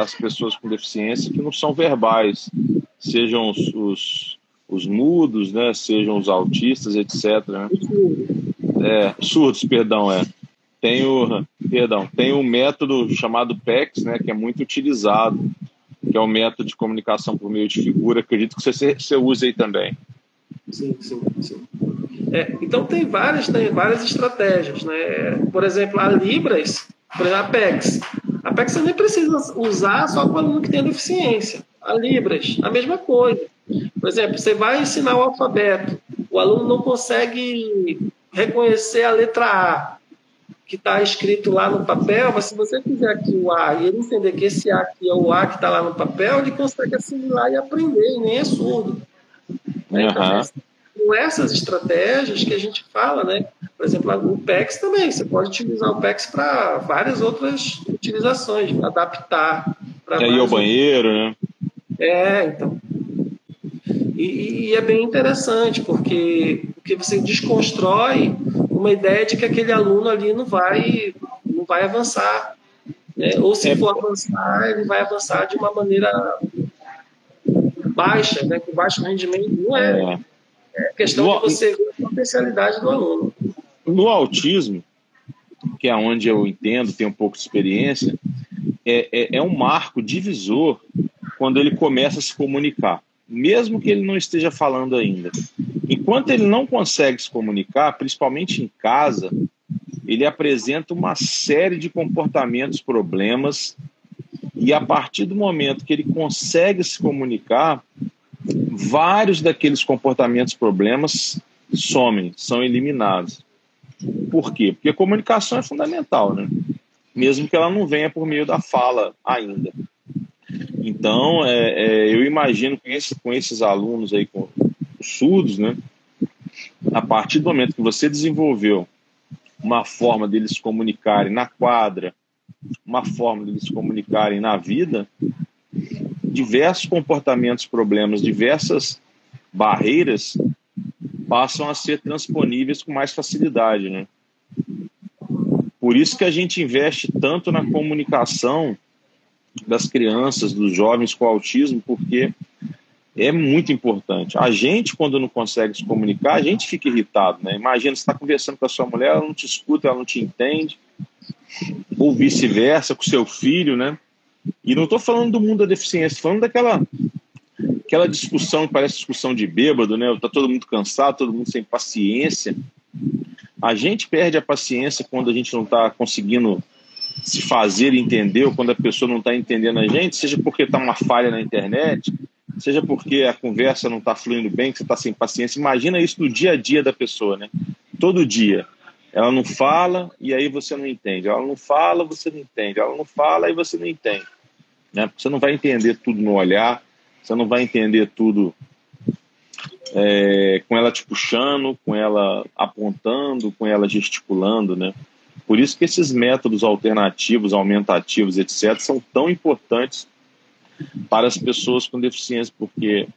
as pessoas com deficiência que não são verbais sejam os, os, os mudos, né, sejam os autistas, etc. Né? É, surdos, perdão, é. Tem o, perdão, tem o método chamado PEX, né, que é muito utilizado, que é o método de comunicação por meio de figura. Acredito que você, você use aí também. Sim, sim, sim. É, então tem várias, tem várias estratégias, né? Por exemplo, a Libras, por exemplo, a PEX. A PEX você nem precisa usar só o aluno que tem deficiência a Libras, a mesma coisa. Por exemplo, você vai ensinar o alfabeto, o aluno não consegue reconhecer a letra A que está escrito lá no papel, mas se você fizer aqui o A e ele entender que esse A aqui é o A que está lá no papel, ele consegue assimilar e aprender, e nem é surdo. Uhum. Então, com essas estratégias que a gente fala, né? Por exemplo, o PEX também, você pode utilizar o PEX para várias outras utilizações, adaptar. Para ir ao banheiro, né? É, então. E, e, é bem interessante, porque, porque você desconstrói uma ideia de que aquele aluno ali não vai, não vai avançar. Né? Ou se é. for avançar, ele vai avançar de uma maneira baixa, né? com baixo rendimento. Não é. É, é questão no, de você ver a potencialidade do aluno. No autismo, que é onde eu entendo, tenho um pouco de experiência, é, é, é um marco divisor quando ele começa a se comunicar, mesmo que ele não esteja falando ainda. Enquanto ele não consegue se comunicar, principalmente em casa, ele apresenta uma série de comportamentos, problemas, e a partir do momento que ele consegue se comunicar, vários daqueles comportamentos, problemas somem, são eliminados. Por quê? Porque a comunicação é fundamental, né? Mesmo que ela não venha por meio da fala ainda. Então, é, é, eu imagino que esse, com esses alunos aí, com os surdos, né, a partir do momento que você desenvolveu uma forma deles comunicarem na quadra, uma forma deles comunicarem na vida, diversos comportamentos, problemas, diversas barreiras passam a ser transponíveis com mais facilidade, né? Por isso que a gente investe tanto na comunicação das crianças, dos jovens com autismo, porque é muito importante. A gente, quando não consegue se comunicar, a gente fica irritado, né? Imagina, você está conversando com a sua mulher, ela não te escuta, ela não te entende, ou vice-versa, com seu filho, né? E não estou falando do mundo da deficiência, falando daquela aquela discussão que parece discussão de bêbado, né? Tá todo mundo cansado, todo mundo sem paciência. A gente perde a paciência quando a gente não está conseguindo se fazer entender, ou quando a pessoa não está entendendo a gente, seja porque está uma falha na internet, seja porque a conversa não está fluindo bem, que você está sem paciência. Imagina isso no dia a dia da pessoa, né? Todo dia. Ela não fala e aí você não entende. Ela não fala, você não entende. Ela não fala e você não entende. Né? Você não vai entender tudo no olhar, você não vai entender tudo é, com ela te puxando, com ela apontando, com ela gesticulando, né? Por isso que esses métodos alternativos, aumentativos, etc., são tão importantes para as pessoas com deficiência, porque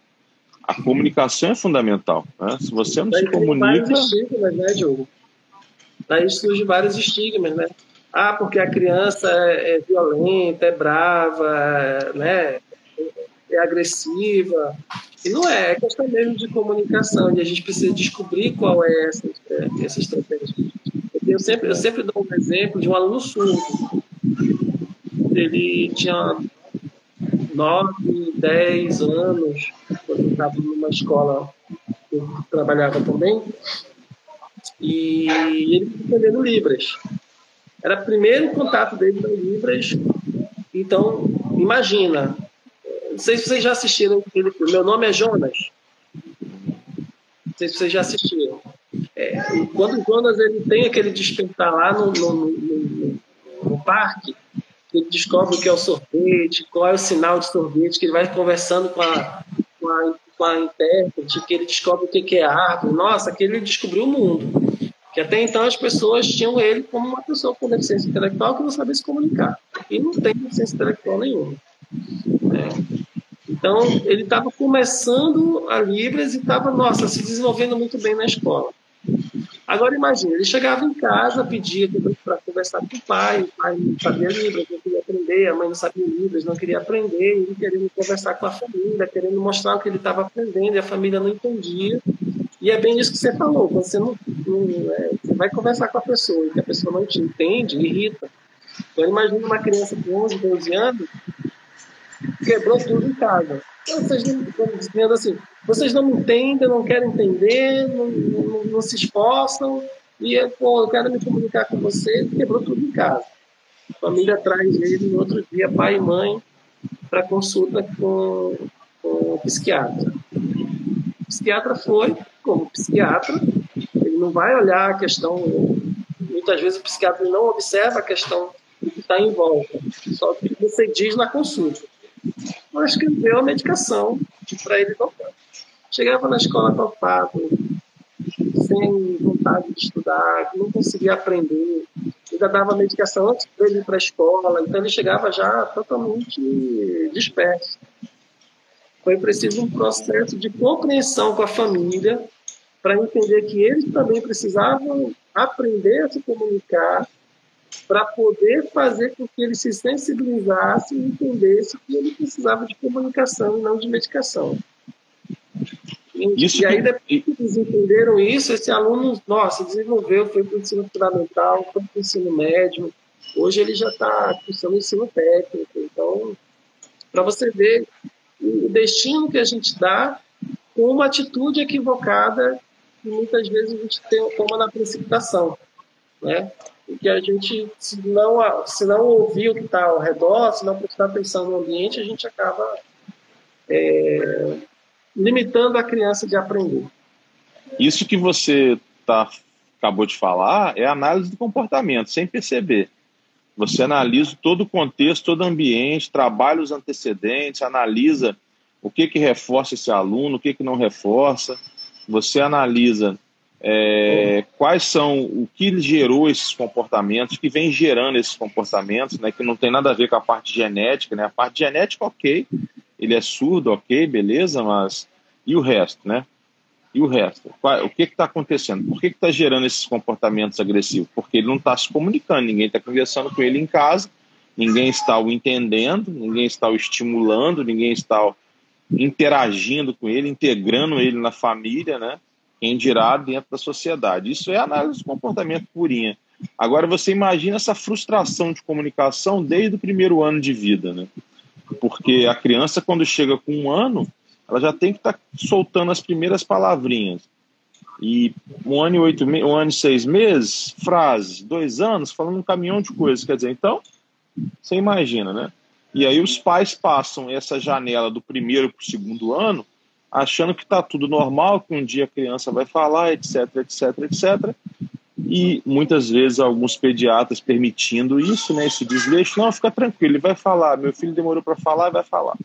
a comunicação é fundamental. Né? Se você não se comunica. Vários estigmas, né, Diogo? Daí surgem vários estigmas, né? Ah, porque a criança é, é violenta, é brava, né? é agressiva. E não é, é questão mesmo de comunicação, e a gente precisa descobrir qual é essa, é, essa estratégia. Eu sempre, eu sempre dou um exemplo de um aluno surdo. Ele tinha 9, 10 anos, quando eu estava numa escola que eu trabalhava também, e ele aprendendo Libras. Era o primeiro contato dele com Libras. Então, imagina, não sei se vocês já assistiram. Meu nome é Jonas. Não sei se vocês já assistiram. É, quando o Jonas ele tem aquele despertar lá no, no, no, no parque, ele descobre o que é o sorvete, qual é o sinal de sorvete, que ele vai conversando com a, com a, com a intérprete, que ele descobre o que é árvore. Nossa, que ele descobriu o mundo. Que até então as pessoas tinham ele como uma pessoa com deficiência intelectual que não sabia se comunicar. E não tem deficiência intelectual nenhuma. É. Então, ele estava começando a Libras e estava, nossa, se desenvolvendo muito bem na escola. Agora imagine, ele chegava em casa, pedia para conversar com o pai, o pai não sabia Libras, não queria aprender, a mãe não sabia Libras, não queria aprender, ele querendo conversar com a família, querendo mostrar o que ele estava aprendendo, e a família não entendia. E é bem isso que você falou, você não, não é, você vai conversar com a pessoa e que a pessoa não te entende, irrita. Então imagina uma criança com 11, 12 anos quebrou tudo em casa. Vocês não, dizendo assim, vocês não entendem, não querem entender, não, não, não se esforçam, e pô, eu quero me comunicar com você, quebrou tudo em casa. A família traz ele no outro dia, pai e mãe, para consulta com, com o psiquiatra. O psiquiatra foi, como psiquiatra, ele não vai olhar a questão, muitas vezes o psiquiatra não observa a questão que está em volta, só que você diz na consulta ela escreveu a medicação para ele tomar. Chegava na escola topado, sem vontade de estudar, não conseguia aprender, ainda dava medicação antes dele ir para a escola, então ele chegava já totalmente disperso. Foi preciso um processo de compreensão com a família para entender que eles também precisavam aprender a se comunicar para poder fazer com que ele se sensibilizasse e entendesse que ele precisava de comunicação e não de medicação. Isso, e aí, depois que eles entenderam isso, esse aluno, nossa, desenvolveu, foi para o ensino fundamental, foi para o ensino médio, hoje ele já está cursando ensino técnico. Então, para você ver o destino que a gente dá com uma atitude equivocada que muitas vezes a gente tem, toma na precipitação. Né? Que a gente, se não, se não ouvir o que está ao redor, se não prestar atenção no ambiente, a gente acaba é, limitando a criança de aprender. Isso que você tá, acabou de falar é análise do comportamento, sem perceber. Você analisa todo o contexto, todo o ambiente, trabalha os antecedentes, analisa o que, que reforça esse aluno, o que, que não reforça. Você analisa é, quais são o que gerou esses comportamentos, que vem gerando esses comportamentos, né, que não tem nada a ver com a parte genética, né? A parte genética, ok, ele é surdo, ok, beleza, mas e o resto, né? E o resto? O que está acontecendo? Por que está gerando esses comportamentos agressivos? Porque ele não está se comunicando, ninguém está conversando com ele em casa, ninguém está o entendendo, ninguém está o estimulando, ninguém está interagindo com ele, integrando ele na família, né? Quem dirá dentro da sociedade. Isso é análise de comportamento purinha. Agora você imagina essa frustração de comunicação desde o primeiro ano de vida, né? Porque a criança, quando chega com um ano, ela já tem que estar tá soltando as primeiras palavrinhas. E um ano e oito um ano e seis meses, frases, dois anos, falando um caminhão de coisas. Quer dizer, então, você imagina, né? E aí os pais passam essa janela do primeiro para o segundo ano, achando que está tudo normal, que um dia a criança vai falar, etc, etc, etc. E muitas vezes alguns pediatras permitindo isso, né, esse desleixo, não, fica tranquilo, ele vai falar, meu filho demorou para falar, vai falar.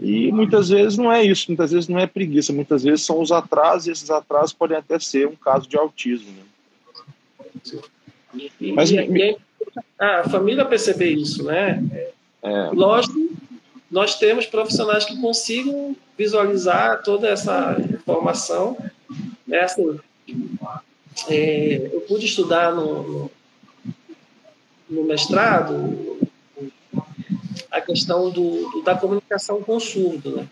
E muitas vezes não é isso, muitas vezes não é preguiça, muitas vezes são os atrasos, e esses atrasos podem até ser um caso de autismo. Né? E, Mas, e, me... e a família perceber isso, né? É. Lógico, nós temos profissionais que consigam visualizar toda essa informação. É assim, é, eu pude estudar no, no mestrado a questão do, do, da comunicação com o surdo. Né?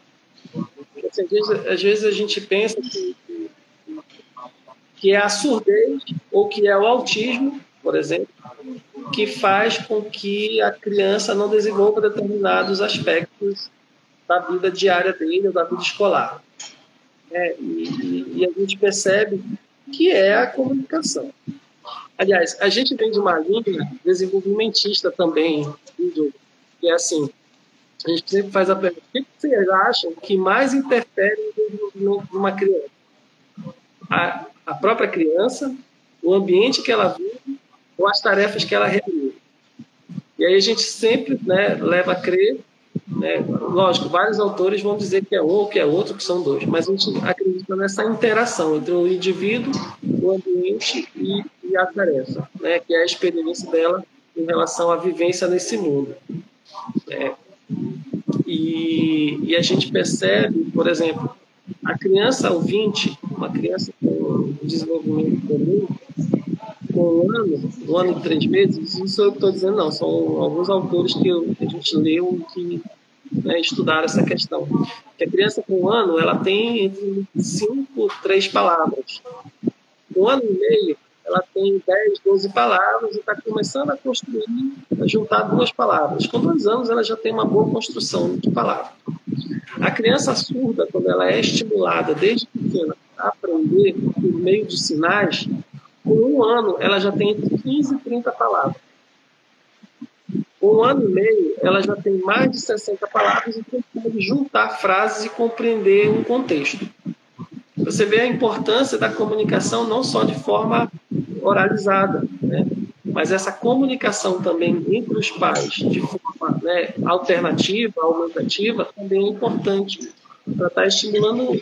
Assim, às, vezes, às, vezes, a gente pensa que, que é a surdez ou que é o autismo, por exemplo, que faz com que a criança não desenvolva determinados aspectos da vida diária dele ou da vida escolar. É, e, e, a gente percebe que é a comunicação. Aliás, a gente vem de uma linha desenvolvimentista também, que é assim, a gente sempre faz a pergunta, o que vocês acham que mais interfere no desenvolvimento de uma criança? A, a própria criança, o ambiente que ela vive ou as tarefas que ela realiza. E aí a gente sempre né, leva a crer, né, lógico, vários autores vão dizer que é um ou que é outro, que são dois, mas a gente acredita nessa interação entre o indivíduo, o ambiente e, e a tarefa, né, que é a experiência dela em relação à vivência nesse mundo. É, e, e, a gente percebe, por exemplo, a criança ouvinte, uma criança com desenvolvimento comum, com um ano, um ano e três meses, isso eu estou dizendo não, são alguns autores que, eu, que a gente leu que né, estudaram essa questão. Que a criança com um ano, ela tem cinco, três palavras. Um ano e meio, ela tem 10, 12 palavras e está começando a construir, a juntar duas palavras. Com dois anos, ela já tem uma boa construção de palavras. A criança surda, quando ela é estimulada desde pequena a aprender por meio de sinais, com um ano ela já tem entre 15 e 30 palavras. Um ano e meio, ela já tem mais de 60 palavras e consegue juntar frases e compreender um contexto. Você vê a importância da comunicação não só de forma oralizada, né? mas essa comunicação também entre os pais de forma né, alternativa, aumentativa, também é importante para estar tá estimulando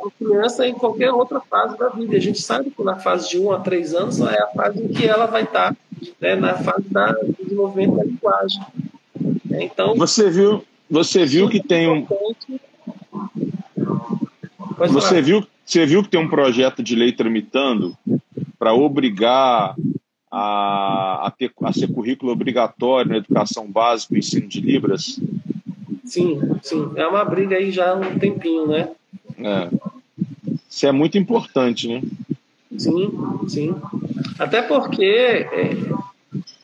a criança em qualquer outra fase da vida. A gente sabe que na fase de 1 a 3 anos é a fase em que ela vai estar né, na fase da, do desenvolvimento da linguagem. Então, você viu, você viu que tem um. Você viu, você viu que tem um projeto de lei tramitando para obrigar a, a, ter, a ser currículo obrigatório na educação básica e ensino de Libras? Sim, sim. É uma briga aí já há um tempinho, né? É. Isso é muito importante, né? Sim, sim. Até porque é,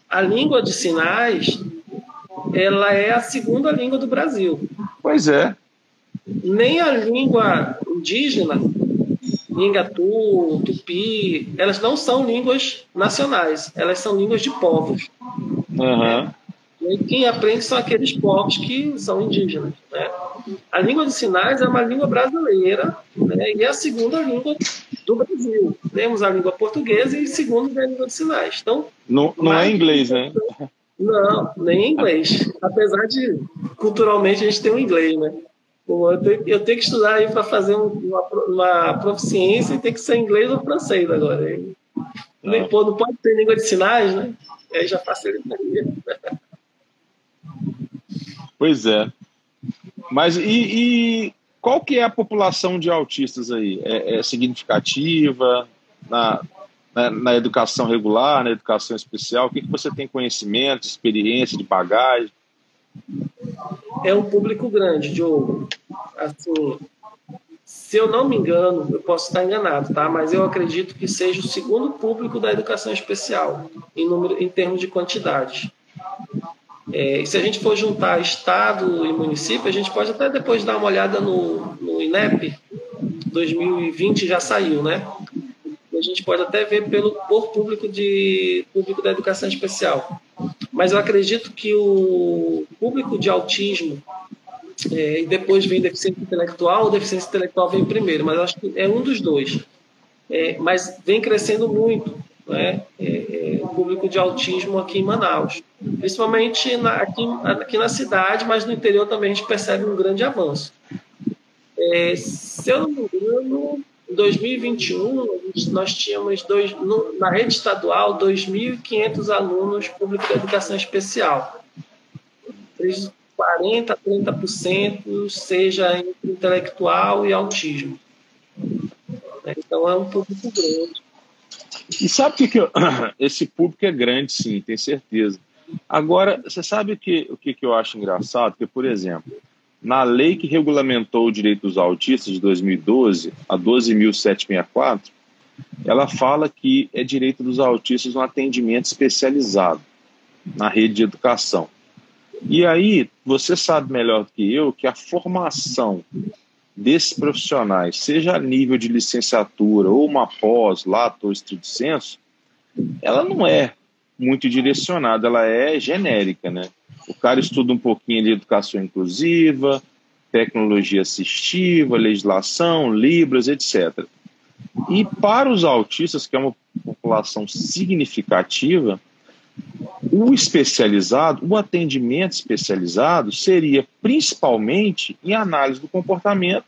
a língua de sinais ela é a segunda língua do Brasil. Pois é. Nem a língua indígena, Ingatu, Tupi, elas não são línguas nacionais, elas são línguas de povos. Uhum. E quem aprende são aqueles povos que são indígenas. Né? A língua de sinais é uma língua brasileira né? e é a segunda língua do Brasil. Temos a língua portuguesa e segundo a língua de sinais. Então, não, não é inglês, né? Não, nem inglês. Apesar de culturalmente a gente ter o um inglês, né? eu, tenho, eu tenho que estudar aí para fazer uma, uma proficiência e tem que ser inglês ou francês agora. Não. Pô, não pode ter língua de sinais, né? Aí já facilitaria. Pois é. Mas e, e, qual que é a população de autistas aí? É, é significativa na, na, na, educação regular, na educação especial? O que, que você tem conhecimento, experiência, de bagagem? É um público grande, Diogo. Assim, se eu não me engano, eu posso estar enganado, tá? Mas eu acredito que seja o segundo público da educação especial em número, em termos de quantidade. É, e se a gente for juntar estado e município, a gente pode até depois dar uma olhada no, no INEP 2020 já saiu, né? A gente pode até ver pelo por público de público da educação especial. Mas eu acredito que o público de autismo é, e depois vem deficiência intelectual, ou deficiência intelectual vem primeiro, mas acho que é um dos dois. É, mas vem crescendo muito né, é, público de autismo aqui em Manaus. Principalmente na, aqui, aqui, na cidade, mas no interior também a gente percebe um grande avanço. É, se eu não me engano, em 2021, nós tínhamos dois, no, na rede estadual 2.500 alunos públicos de educação especial. 40% a 30% seja intelectual e autismo. Então é um público grande. E sabe que, que eu... esse público é grande, sim, tem certeza. Agora, você sabe o que, o que, que eu acho engraçado? Que, por exemplo, na lei que regulamentou o direito dos autistas de 2012, a 12.764, ela fala que é direito dos autistas um atendimento especializado na rede de educação. E aí, você sabe melhor do que eu que a formação desses profissionais, seja a nível de licenciatura ou uma pós, lato ou estrito senso, ela não é muito direcionada, ela é genérica, né? O cara estuda um pouquinho de educação inclusiva, tecnologia assistiva, legislação, libras, etc. E para os autistas, que é uma população significativa, o especializado, o atendimento especializado seria principalmente em análise do comportamento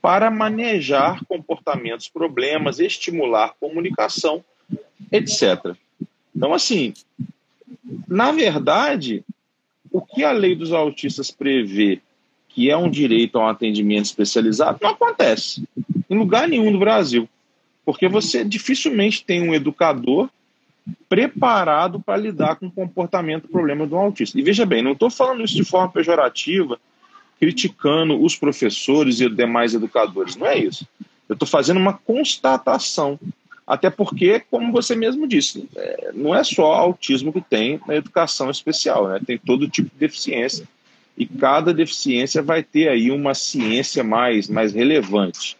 para manejar comportamentos, problemas, estimular comunicação, etc. Então, assim, na verdade, o que a lei dos autistas prevê que é um direito a um atendimento especializado não acontece em lugar nenhum do Brasil, porque você dificilmente tem um educador preparado para lidar com o comportamento, problema do autista. E veja bem, não estou falando isso de forma pejorativa, criticando os professores e demais educadores, não é isso. Eu estou fazendo uma constatação, até porque, como você mesmo disse, é, não é só autismo que tem na educação especial, né? tem todo tipo de deficiência, e cada deficiência vai ter aí uma ciência mais, mais relevante,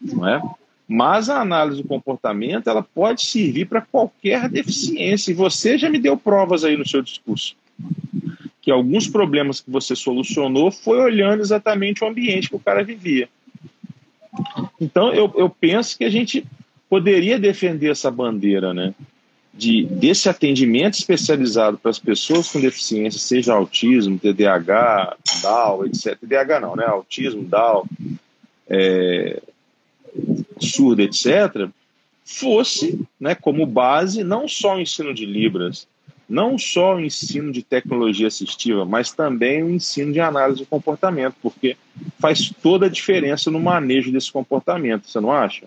não é? Mas a análise do comportamento ela pode servir para qualquer deficiência. E você já me deu provas aí no seu discurso. Que alguns problemas que você solucionou foi olhando exatamente o ambiente que o cara vivia. Então eu, eu penso que a gente poderia defender essa bandeira, né? De, desse atendimento especializado para as pessoas com deficiência, seja autismo, TDAH, DAO, etc. TDAH não, né? Autismo, DAO, é, surda, etc., fosse né, como base não só o ensino de Libras, não só o ensino de tecnologia assistiva, mas também o ensino de análise de comportamento, porque faz toda a diferença no manejo desse comportamento, você não acha?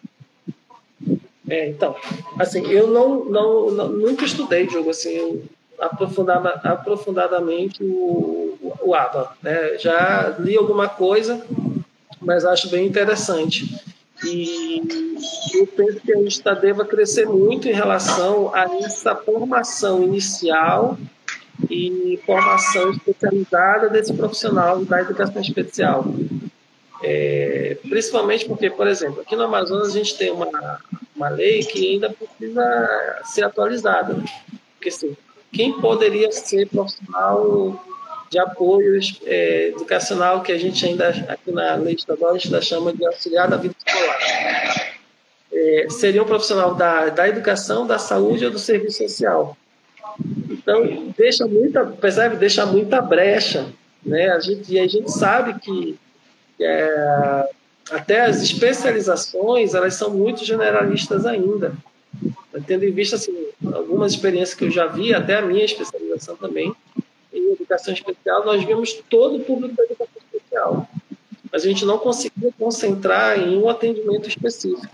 É, então, assim, eu não, não, não nunca estudei jogo assim aprofundada, aprofundadamente o, o, ABA, né? Já li alguma coisa, mas acho bem interessante. E eu penso que a tá, deva crescer muito em relação a essa formação inicial e formação especializada desse profissional da educação especial. É, principalmente porque, por exemplo, aqui no Amazonas a gente tem uma, uma lei que ainda precisa ser atualizada. Porque, assim, quem poderia ser profissional de apoio é, educacional que a gente ainda, aqui na lei estadual, a gente ainda chama de auxiliar da vida escolar. É, seria um profissional da, da educação, da saúde ou do serviço social. Então, deixa muita, percebe? Deixa muita brecha. Né? A gente, e a gente sabe que é, até as especializações, elas são muito generalistas ainda. Tendo em vista assim, algumas experiências que eu já vi, até a minha especialização também, em educação especial, nós vimos todo o público da educação especial. Mas a gente não conseguia concentrar em um atendimento específico.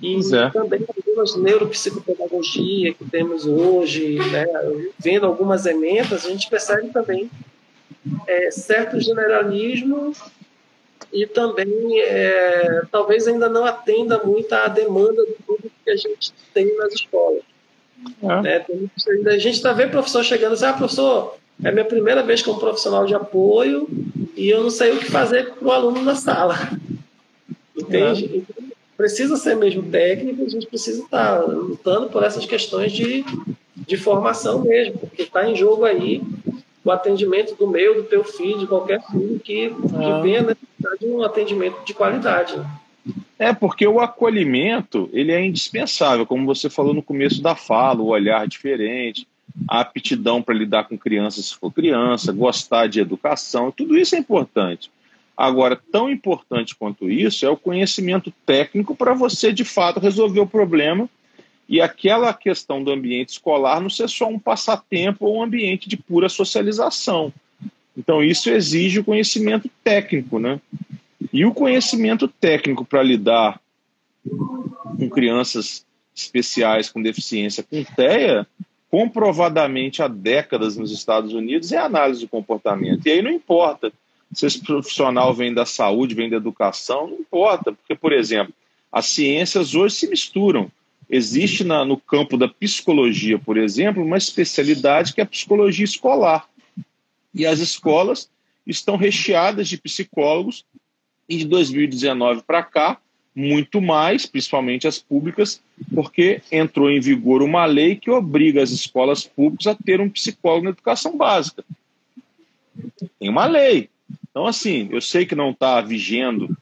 E é. também algumas neuropsicopedagogia que temos hoje, né, vendo algumas emendas, a gente percebe também é, certo generalismo e também é, talvez ainda não atenda muito à demanda do público que a gente tem nas escolas. É. Né? A gente está vendo professor chegando e diz, ah, professor, é minha primeira vez como profissional de apoio e eu não sei o que fazer para o aluno na sala. Entende? Então, precisa ser mesmo técnico, a gente precisa estar tá lutando por essas questões de, de formação mesmo, porque está em jogo aí o atendimento do meu, do teu filho, de qualquer filho que, que ah. venha necessitar de um atendimento de qualidade. Né? É, porque o acolhimento, ele é indispensável, como você falou no começo da fala, o olhar diferente, a aptidão para lidar com crianças se for criança, gostar de educação, tudo isso é importante. Agora, tão importante quanto isso é o conhecimento técnico para você, de fato, resolver o problema e aquela questão do ambiente escolar não ser só um passatempo ou um ambiente de pura socialização. Então, isso exige o conhecimento técnico, né? E o conhecimento técnico para lidar com crianças especiais com deficiência com TEA, comprovadamente há décadas nos Estados Unidos, é análise do comportamento. E aí não importa se esse profissional vem da saúde, vem da educação, não importa, porque, por exemplo, as ciências hoje se misturam. Existe na, no campo da psicologia, por exemplo, uma especialidade que é a psicologia escolar. E as escolas estão recheadas de psicólogos, e de 2019 para cá, muito mais, principalmente as públicas, porque entrou em vigor uma lei que obriga as escolas públicas a ter um psicólogo na educação básica. Tem uma lei. Então, assim, eu sei que não está vigendo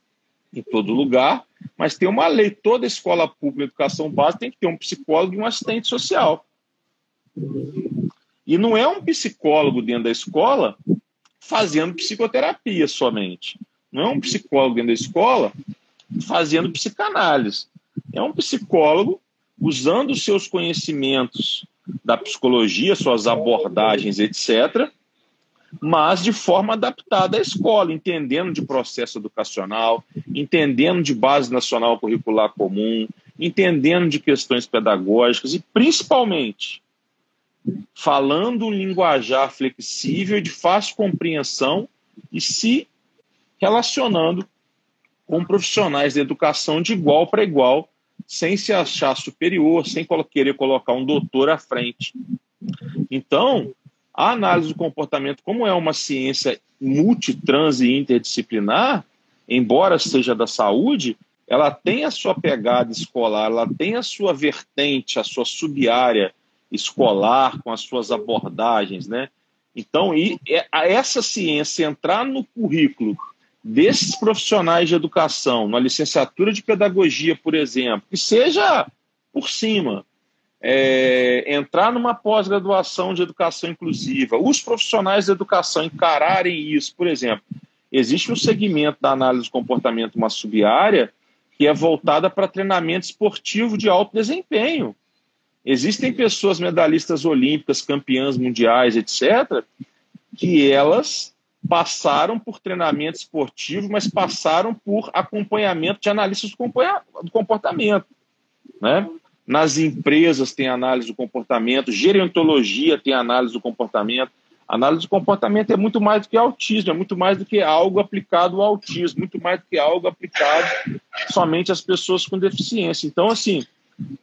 em todo lugar, mas tem uma lei. Toda escola pública de educação básica tem que ter um psicólogo e um assistente social. E não é um psicólogo dentro da escola fazendo psicoterapia somente. Não é um psicólogo dentro da escola fazendo psicanálise. É um psicólogo usando seus conhecimentos da psicologia, suas abordagens, etc., mas de forma adaptada à escola, entendendo de processo educacional, entendendo de base nacional curricular comum, entendendo de questões pedagógicas e, principalmente, falando um linguajar flexível e de fácil compreensão e se relacionando com profissionais de educação de igual para igual, sem se achar superior, sem querer colocar um doutor à frente. Então, a análise do comportamento, como é uma ciência multitrans e interdisciplinar, embora seja da saúde, ela tem a sua pegada escolar, ela tem a sua vertente, a sua subárea escolar com as suas abordagens, né? Então, e essa ciência entrar no currículo desses profissionais de educação, na licenciatura de pedagogia, por exemplo, que seja por cima, é, entrar numa pós-graduação de educação inclusiva, os profissionais de educação encararem isso, por exemplo, existe um segmento da análise do comportamento, uma subárea, que é voltada para treinamento esportivo de alto desempenho. Existem pessoas medalhistas olímpicas, campeãs mundiais, etc., que elas passaram por treinamento esportivo, mas passaram por acompanhamento de analistas do comportamento. Né? Nas empresas tem análise do comportamento, gerontologia tem análise do comportamento. Análise do comportamento é muito mais do que autismo, é muito mais do que algo aplicado ao autismo, muito mais do que algo aplicado somente às pessoas com deficiência. Então, assim,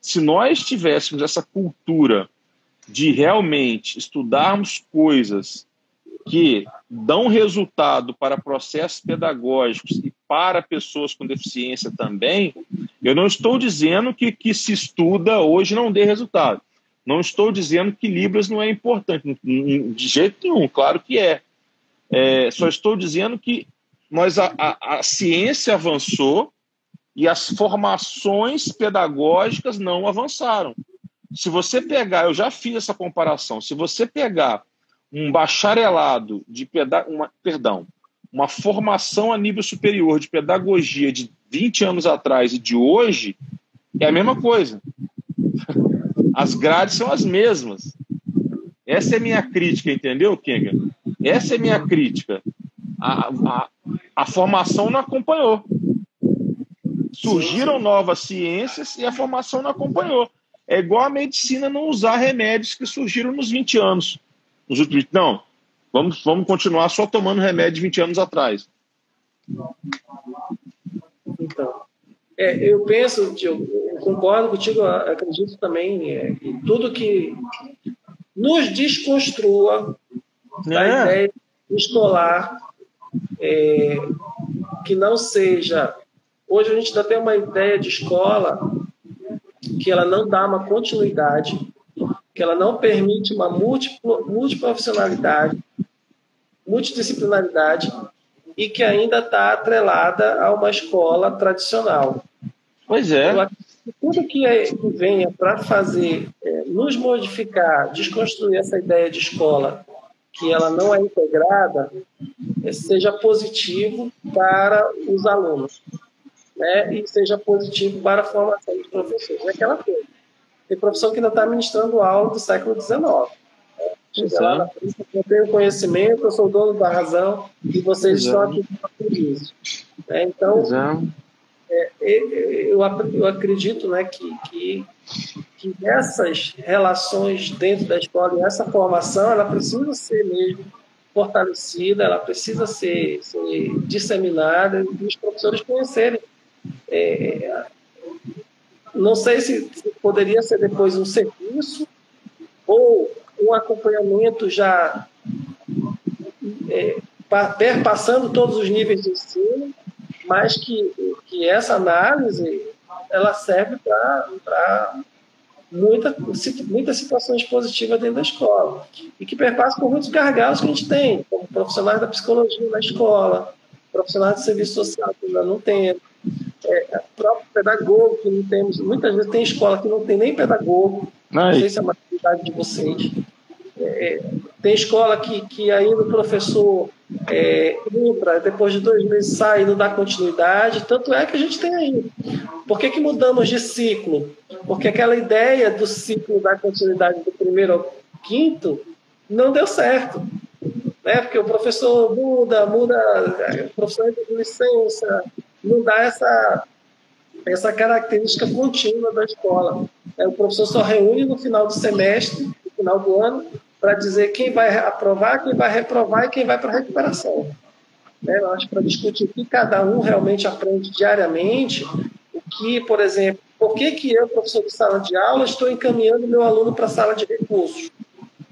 se nós tivéssemos essa cultura de realmente estudarmos coisas que dão resultado para processos pedagógicos e para pessoas com deficiência também, eu não estou dizendo que que se estuda hoje não dê resultado. Não estou dizendo que Libras não é importante, de jeito nenhum, claro que é. é só estou dizendo que nós, a, a, a ciência avançou e as formações pedagógicas não avançaram. Se você pegar, eu já fiz essa comparação, se você pegar um bacharelado de peda uma, perdão, uma formação a nível superior de pedagogia de 20 anos atrás e de hoje é a mesma coisa. As grades são as mesmas. Essa é a minha crítica, entendeu, Kenga? Essa é a minha crítica. A, a, a formação não acompanhou. Surgiram novas ciências e a formação não acompanhou. É igual a medicina não usar remédios que surgiram nos 20 anos. Nos últimos, não, vamos, vamos continuar só tomando remédio 20 anos atrás. Então, é, eu penso, eu concordo contigo, acredito também é, em tudo que nos desconstrua é. a ideia escolar é, que não seja. Hoje a gente ainda tem uma ideia de escola que ela não dá uma continuidade, que ela não permite uma multiprofissionalidade, multidisciplinaridade e que ainda está atrelada a uma escola tradicional. Pois é. Tudo que, é, venha para fazer, é, nos modificar, desconstruir essa ideia de escola que ela não é integrada, é, seja positivo para os alunos né, e seja positivo para a formação dos professores. É aquela coisa. Tem professor que ainda está ministrando aula do século XIX. Chega lá na frente, eu tenho conhecimento, eu sou dono da razão e vocês Exato. estão aqui para isso. É, então, é, eu, eu acredito né, que, que, que essas relações dentro da escola e essa formação, ela precisa ser mesmo fortalecida, ela precisa ser, ser disseminada e os professores conhecerem é, não sei se poderia ser depois um serviço ou um acompanhamento já é, perpassando todos os níveis de ensino, mas que, que essa análise ela serve para muita, muitas situações positivas dentro da escola e que perpassa por muitos gargalos que a gente tem, como profissionais da psicologia na escola, profissionais de serviço social que ainda não tem, é, próprio pedagogo que não temos. Muitas vezes tem escola que não tem nem pedagogo. Não sei se é uma atividade de vocês. É, tem escola que, que ainda o professor é, entra, depois de dois meses sai e não dá continuidade. Tanto é que a gente tem aí. Por que, que mudamos de ciclo? Porque aquela ideia do ciclo da continuidade do primeiro ao quinto não deu certo. Né? Porque o professor muda, muda, o professor entra de licença, não dá essa, essa característica contínua da escola. É, o professor só reúne no final do semestre, no final do ano, para dizer quem vai aprovar, quem vai reprovar e quem vai para a recuperação. É, eu acho para discutir o que cada um realmente aprende diariamente, o que, por exemplo, por que, que eu, professor de sala de aula, estou encaminhando meu aluno para a sala de recursos?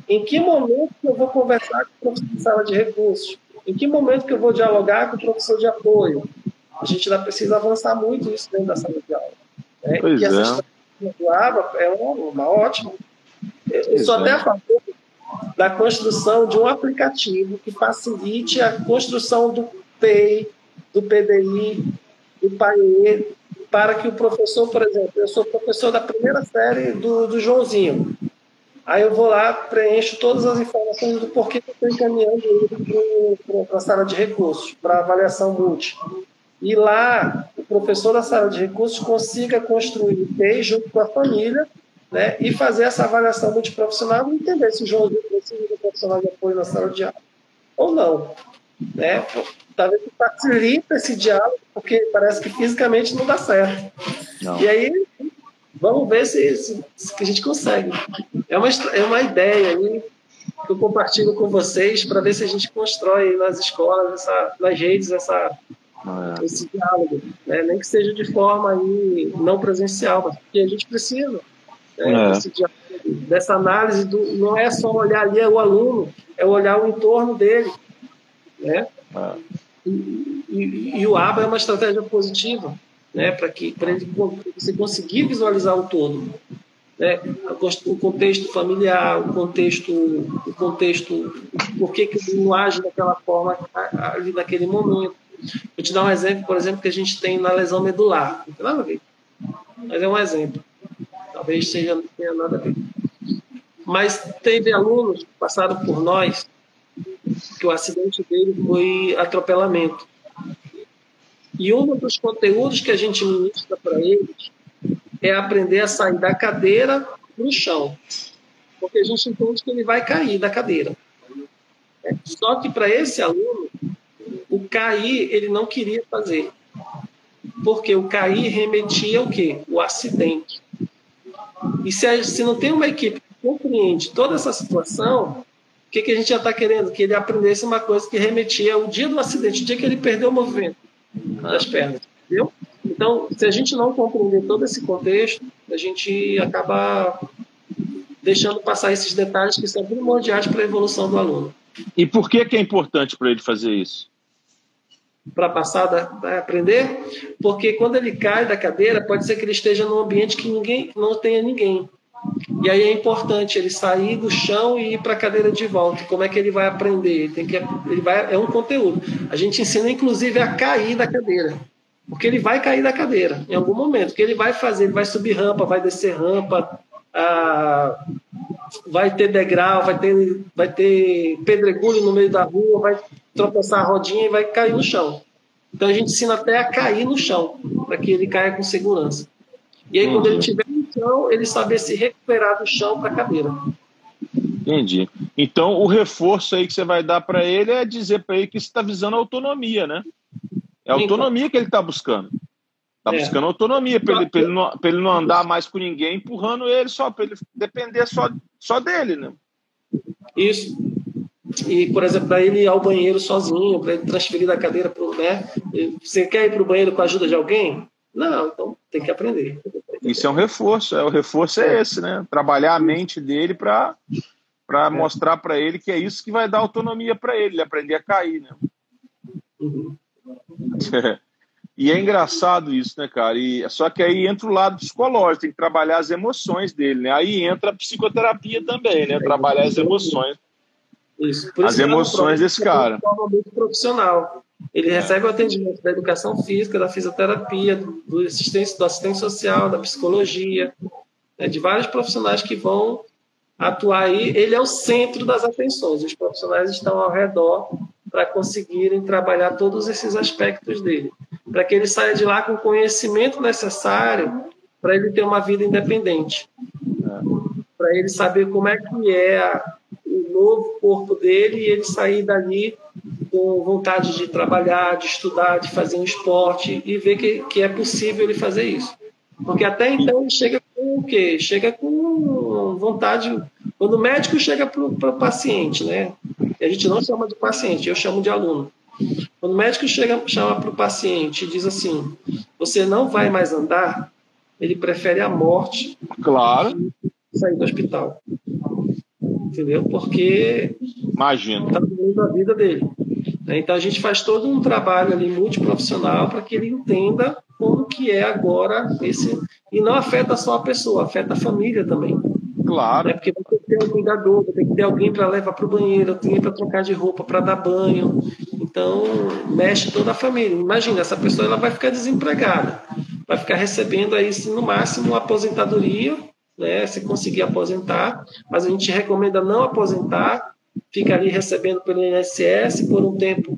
Em que momento eu vou conversar com o professor de sala de recursos? Em que momento que eu vou dialogar com o professor de apoio? A gente ainda precisa avançar muito isso dentro da sala de aula. Né? Pois e essa é. do ABA é uma, uma ótima. Eu sou até a favor da construção de um aplicativo que facilite a construção do PEI, do PDI, do PAE, para que o professor, por exemplo, eu sou professor da primeira série do, do Joãozinho. Aí eu vou lá, preencho todas as informações do porquê que eu estou encaminhando ele para a sala de recursos, para avaliação multi e lá o professor da sala de recursos consiga construir o TEI junto com a família né, e fazer essa avaliação multiprofissional e entender se o João precisa de profissional de apoio na sala de aula ou não. Né? Talvez facilita esse diálogo, porque parece que fisicamente não dá certo. Não. E aí, vamos ver se, se, se, a gente consegue. É uma, é uma ideia aí que eu compartilho com vocês para ver se a gente constrói nas escolas, essa, nas redes, essa é. esse diálogo, né? nem que seja de forma aí não presencial, mas porque a gente precisa né? é. diálogo, dessa análise do não é só olhar ali é o aluno, é olhar o entorno dele, né? É. E, e, e, o ABA é uma estratégia positiva, né? Para que para ele você conseguir visualizar o todo, né? O contexto familiar, o contexto, o contexto, por que que ele não age daquela forma ali naquele momento Vou te dar um exemplo, por exemplo, que a gente tem na lesão medular. Não tem nada a ver. Mas é um exemplo. Talvez seja, não tenha nada a ver. Mas teve alunos que passaram por nós que o acidente dele foi atropelamento. E um dos conteúdos que a gente ministra para eles é aprender a sair da cadeira para o chão. Porque a gente entende que ele vai cair da cadeira. Só que para esse aluno, o cair ele não queria fazer. Porque o cair remetia ao quê? O acidente. E se, a, se não tem uma equipe que compreende toda essa situação, o que, que a gente já está querendo? Que ele aprendesse uma coisa que remetia ao dia do acidente, o dia que ele perdeu o movimento das pernas. Entendeu? Então, se a gente não compreender todo esse contexto, a gente acaba deixando passar esses detalhes que são primordiais para a evolução do aluno. E por que, que é importante para ele fazer isso? Para passar a aprender? Porque quando ele cai da cadeira, pode ser que ele esteja num ambiente que ninguém não tenha ninguém. E aí é importante ele sair do chão e ir para a cadeira de volta. Como é que ele vai aprender? Ele tem que, ele vai, é um conteúdo. A gente ensina, inclusive, a cair da cadeira. Porque ele vai cair da cadeira em algum momento. O que ele vai fazer? Ele vai subir rampa, vai descer rampa, ah, vai ter degrau, vai ter, vai ter pedregulho no meio da rua, vai tropeçar a rodinha e vai cair no chão. Então a gente ensina até a cair no chão, para que ele caia com segurança. E aí, uhum. quando ele estiver no chão, ele saber se recuperar do chão para a cadeira. Entendi. Então, o reforço aí que você vai dar para ele é dizer para ele que você está visando autonomia, né? É a autonomia que ele está buscando. Está é. buscando autonomia para ele, ele, não, ele não andar mais com ninguém empurrando ele só, para ele depender só, só dele, né? Isso. E, por exemplo, para ele ir ao banheiro sozinho, para ele transferir da cadeira para o. Né? Você quer ir para o banheiro com a ajuda de alguém? Não, então tem que aprender. Isso é um reforço, é, o reforço é esse, né? Trabalhar a mente dele para para é. mostrar para ele que é isso que vai dar autonomia para ele, ele aprender a cair, né? Uhum. e é engraçado isso, né, cara? E, só que aí entra o lado psicológico, tem que trabalhar as emoções dele, né? Aí entra a psicoterapia também, né? Trabalhar as emoções. Isso. as emoções desse cara. muito profissional. Ele recebe o atendimento da educação física, da fisioterapia, do assistente, do assistente social, da psicologia, né, de vários profissionais que vão atuar aí. Ele é o centro das atenções. Os profissionais estão ao redor para conseguirem trabalhar todos esses aspectos dele, para que ele saia de lá com o conhecimento necessário para ele ter uma vida independente, para ele saber como é que é o novo corpo dele e ele sair dali com vontade de trabalhar, de estudar, de fazer um esporte e ver que, que é possível ele fazer isso. Porque até então ele chega com o quê? Chega com vontade. Quando o médico chega para o paciente, né? A gente não chama de paciente, eu chamo de aluno. Quando o médico chega, chama para o paciente e diz assim: você não vai mais andar, ele prefere a morte. Claro. Sair do hospital. Entendeu? Porque. Imagina. Está doendo a vida dele. Né? Então a gente faz todo um trabalho ali multiprofissional para que ele entenda como que é agora esse e não afeta só a pessoa, afeta a família também. Claro. Né? Porque vai ter que ter um cuidador, vai ter que ter alguém para levar para o banheiro, alguém para trocar de roupa, para dar banho. Então mexe toda a família. Imagina essa pessoa ela vai ficar desempregada, vai ficar recebendo aí no máximo uma aposentadoria, né? Se conseguir aposentar, mas a gente recomenda não aposentar fica ali recebendo pelo INSS por um tempo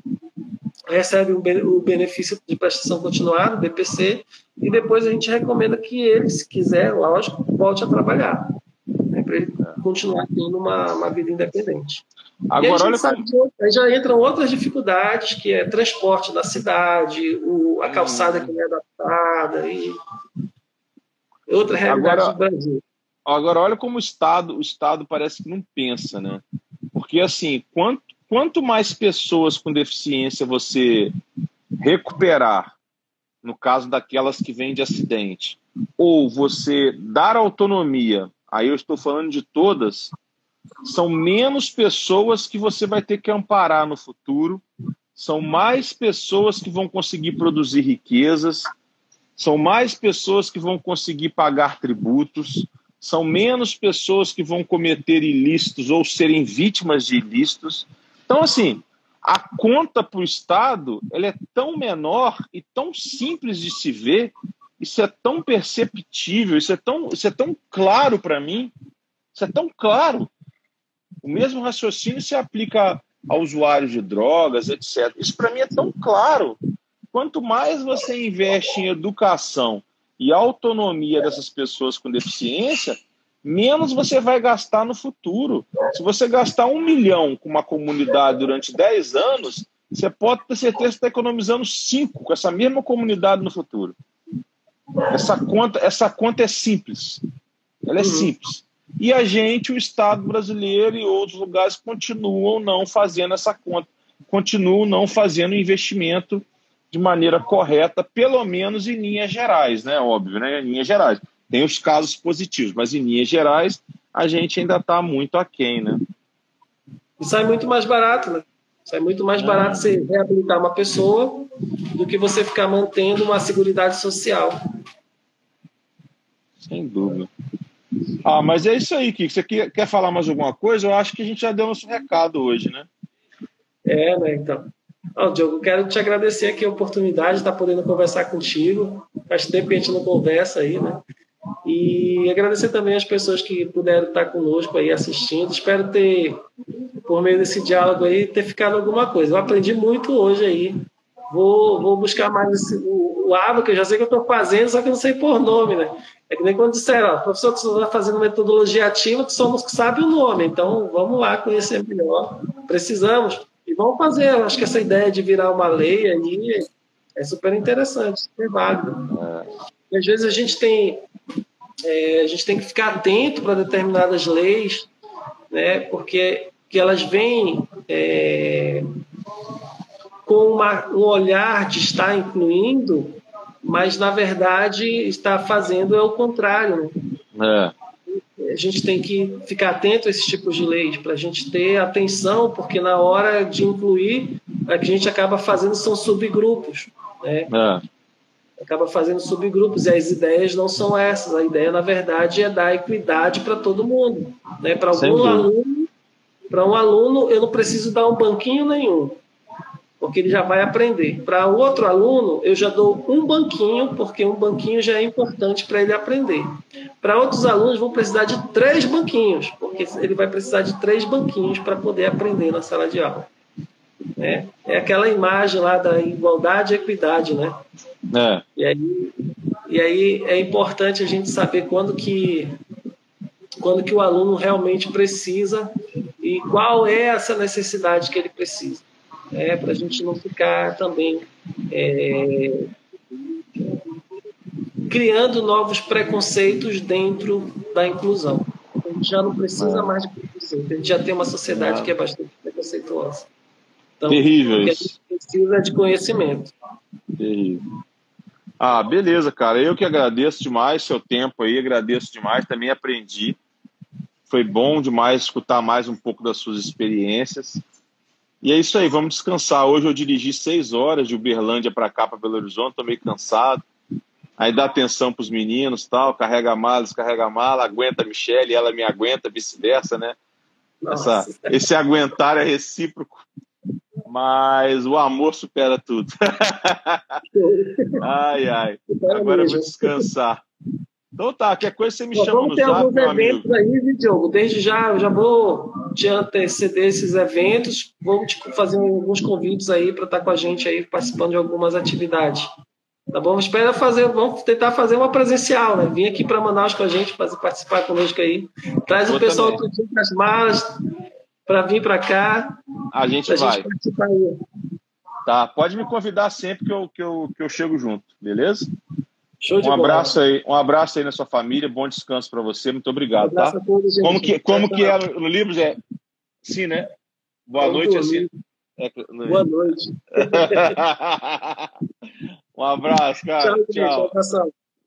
recebe o benefício de prestação continuada, BPC, e depois a gente recomenda que ele, se quiser, lógico, volte a trabalhar, né, para ele continuar tendo uma, uma vida independente. Agora, olha sabe aí já entram outras dificuldades, que é transporte da cidade, o, a calçada hum. que não é adaptada, e outra realidade agora, do Brasil. Agora, olha como o Estado, o Estado parece que não pensa, né? Porque, assim, quanto, quanto mais pessoas com deficiência você recuperar, no caso daquelas que vêm de acidente, ou você dar autonomia, aí eu estou falando de todas, são menos pessoas que você vai ter que amparar no futuro, são mais pessoas que vão conseguir produzir riquezas, são mais pessoas que vão conseguir pagar tributos, são menos pessoas que vão cometer ilícitos ou serem vítimas de ilícitos. Então, assim, a conta para o Estado ela é tão menor e tão simples de se ver, isso é tão perceptível, isso é tão, isso é tão claro para mim, isso é tão claro. O mesmo raciocínio se aplica a usuários de drogas, etc. Isso para mim é tão claro. Quanto mais você investe em educação e autonomia dessas pessoas com deficiência, menos você vai gastar no futuro. Se você gastar um milhão com uma comunidade durante 10 anos, você pode ter certeza que está economizando cinco com essa mesma comunidade no futuro. Essa conta, essa conta é simples. Ela é uhum. simples. E a gente, o Estado brasileiro e outros lugares continuam não fazendo essa conta, continuam não fazendo investimento de maneira correta, pelo menos em linhas gerais, né? Óbvio, né? Em linhas gerais. Tem os casos positivos, mas em linhas gerais a gente ainda está muito aquém, né? E sai muito mais barato, né? Sai muito mais barato você reabilitar uma pessoa do que você ficar mantendo uma seguridade social. Sem dúvida. Ah, mas é isso aí, Kiko. Você quer, quer falar mais alguma coisa? Eu acho que a gente já deu nosso recado hoje, né? É, né, então. Oh, Diogo, quero te agradecer aqui a oportunidade de estar podendo conversar contigo. Faz tempo que a gente não conversa aí, né? E agradecer também as pessoas que puderam estar conosco aí assistindo. Espero ter, por meio desse diálogo aí, ter ficado alguma coisa. Eu aprendi muito hoje aí. Vou, vou buscar mais esse, o, o que eu já sei que eu estou fazendo, só que eu não sei por nome, né? É que nem quando disseram, ó, professor, você está fazendo metodologia ativa, que somos que sabe o nome, então vamos lá conhecer melhor. Precisamos. Vamos fazer. Acho que essa ideia de virar uma lei aí é super interessante, super válido. E às vezes a gente tem, é, a gente tem que ficar atento para determinadas leis, né, porque que elas vêm é, com uma, um olhar de estar incluindo mas na verdade está fazendo é o contrário. Né? É. A gente tem que ficar atento a esses tipos de leis para a gente ter atenção, porque na hora de incluir, o que a gente acaba fazendo são subgrupos. Né? É. Acaba fazendo subgrupos e as ideias não são essas. A ideia, na verdade, é dar equidade para todo mundo. Né? Para algum aluno, para um aluno, eu não preciso dar um banquinho nenhum porque ele já vai aprender. Para o outro aluno, eu já dou um banquinho, porque um banquinho já é importante para ele aprender. Para outros alunos, vão precisar de três banquinhos, porque ele vai precisar de três banquinhos para poder aprender na sala de aula. É, é aquela imagem lá da igualdade e equidade, né? É. E, aí, e aí é importante a gente saber quando que, quando que o aluno realmente precisa e qual é essa necessidade que ele precisa é, para a gente não ficar também é, criando novos preconceitos dentro da inclusão. A gente já não precisa mais de preconceito, a gente já tem uma sociedade que é bastante preconceituosa. Então, Terrível isso. A gente precisa de conhecimento. Terrível. Ah, beleza, cara. Eu que agradeço demais seu tempo aí, agradeço demais, também aprendi. Foi bom demais escutar mais um pouco das suas experiências. E é isso aí, vamos descansar. Hoje eu dirigi seis horas de Uberlândia para cá, para Belo Horizonte, estou meio cansado. Aí dá atenção para os meninos, tal, carrega a mala, descarrega a mala, aguenta a Michelle, ela me aguenta, vice-versa, né? Essa, esse aguentar é recíproco, mas o amor supera tudo. ai, ai. Agora eu vou descansar. Então tá, qualquer coisa você me Bom, chama vamos no ter alguns eventos amigo. aí, Diogo? Desde já, eu já vou te anteceder esses eventos, vou te fazer alguns convites aí para estar tá com a gente aí participando de algumas atividades. Tá bom? Espera fazer, vamos tentar fazer uma presencial, né? Vim aqui para Manaus com a gente, fazer participar conosco aí. Traz o pessoal também. tudinho com as malas para vir para cá. A gente vai. Gente participar aí. Tá, pode me convidar sempre que eu, que eu, que eu chego junto, beleza? Show de um bola. abraço aí, um abraço aí na sua família, bom descanso para você, muito obrigado, um tá? Todos, como que como que é no livro é sim, né? Boa Vamos noite assim. É, Boa noite. um abraço, cara. Tchau. tchau. tchau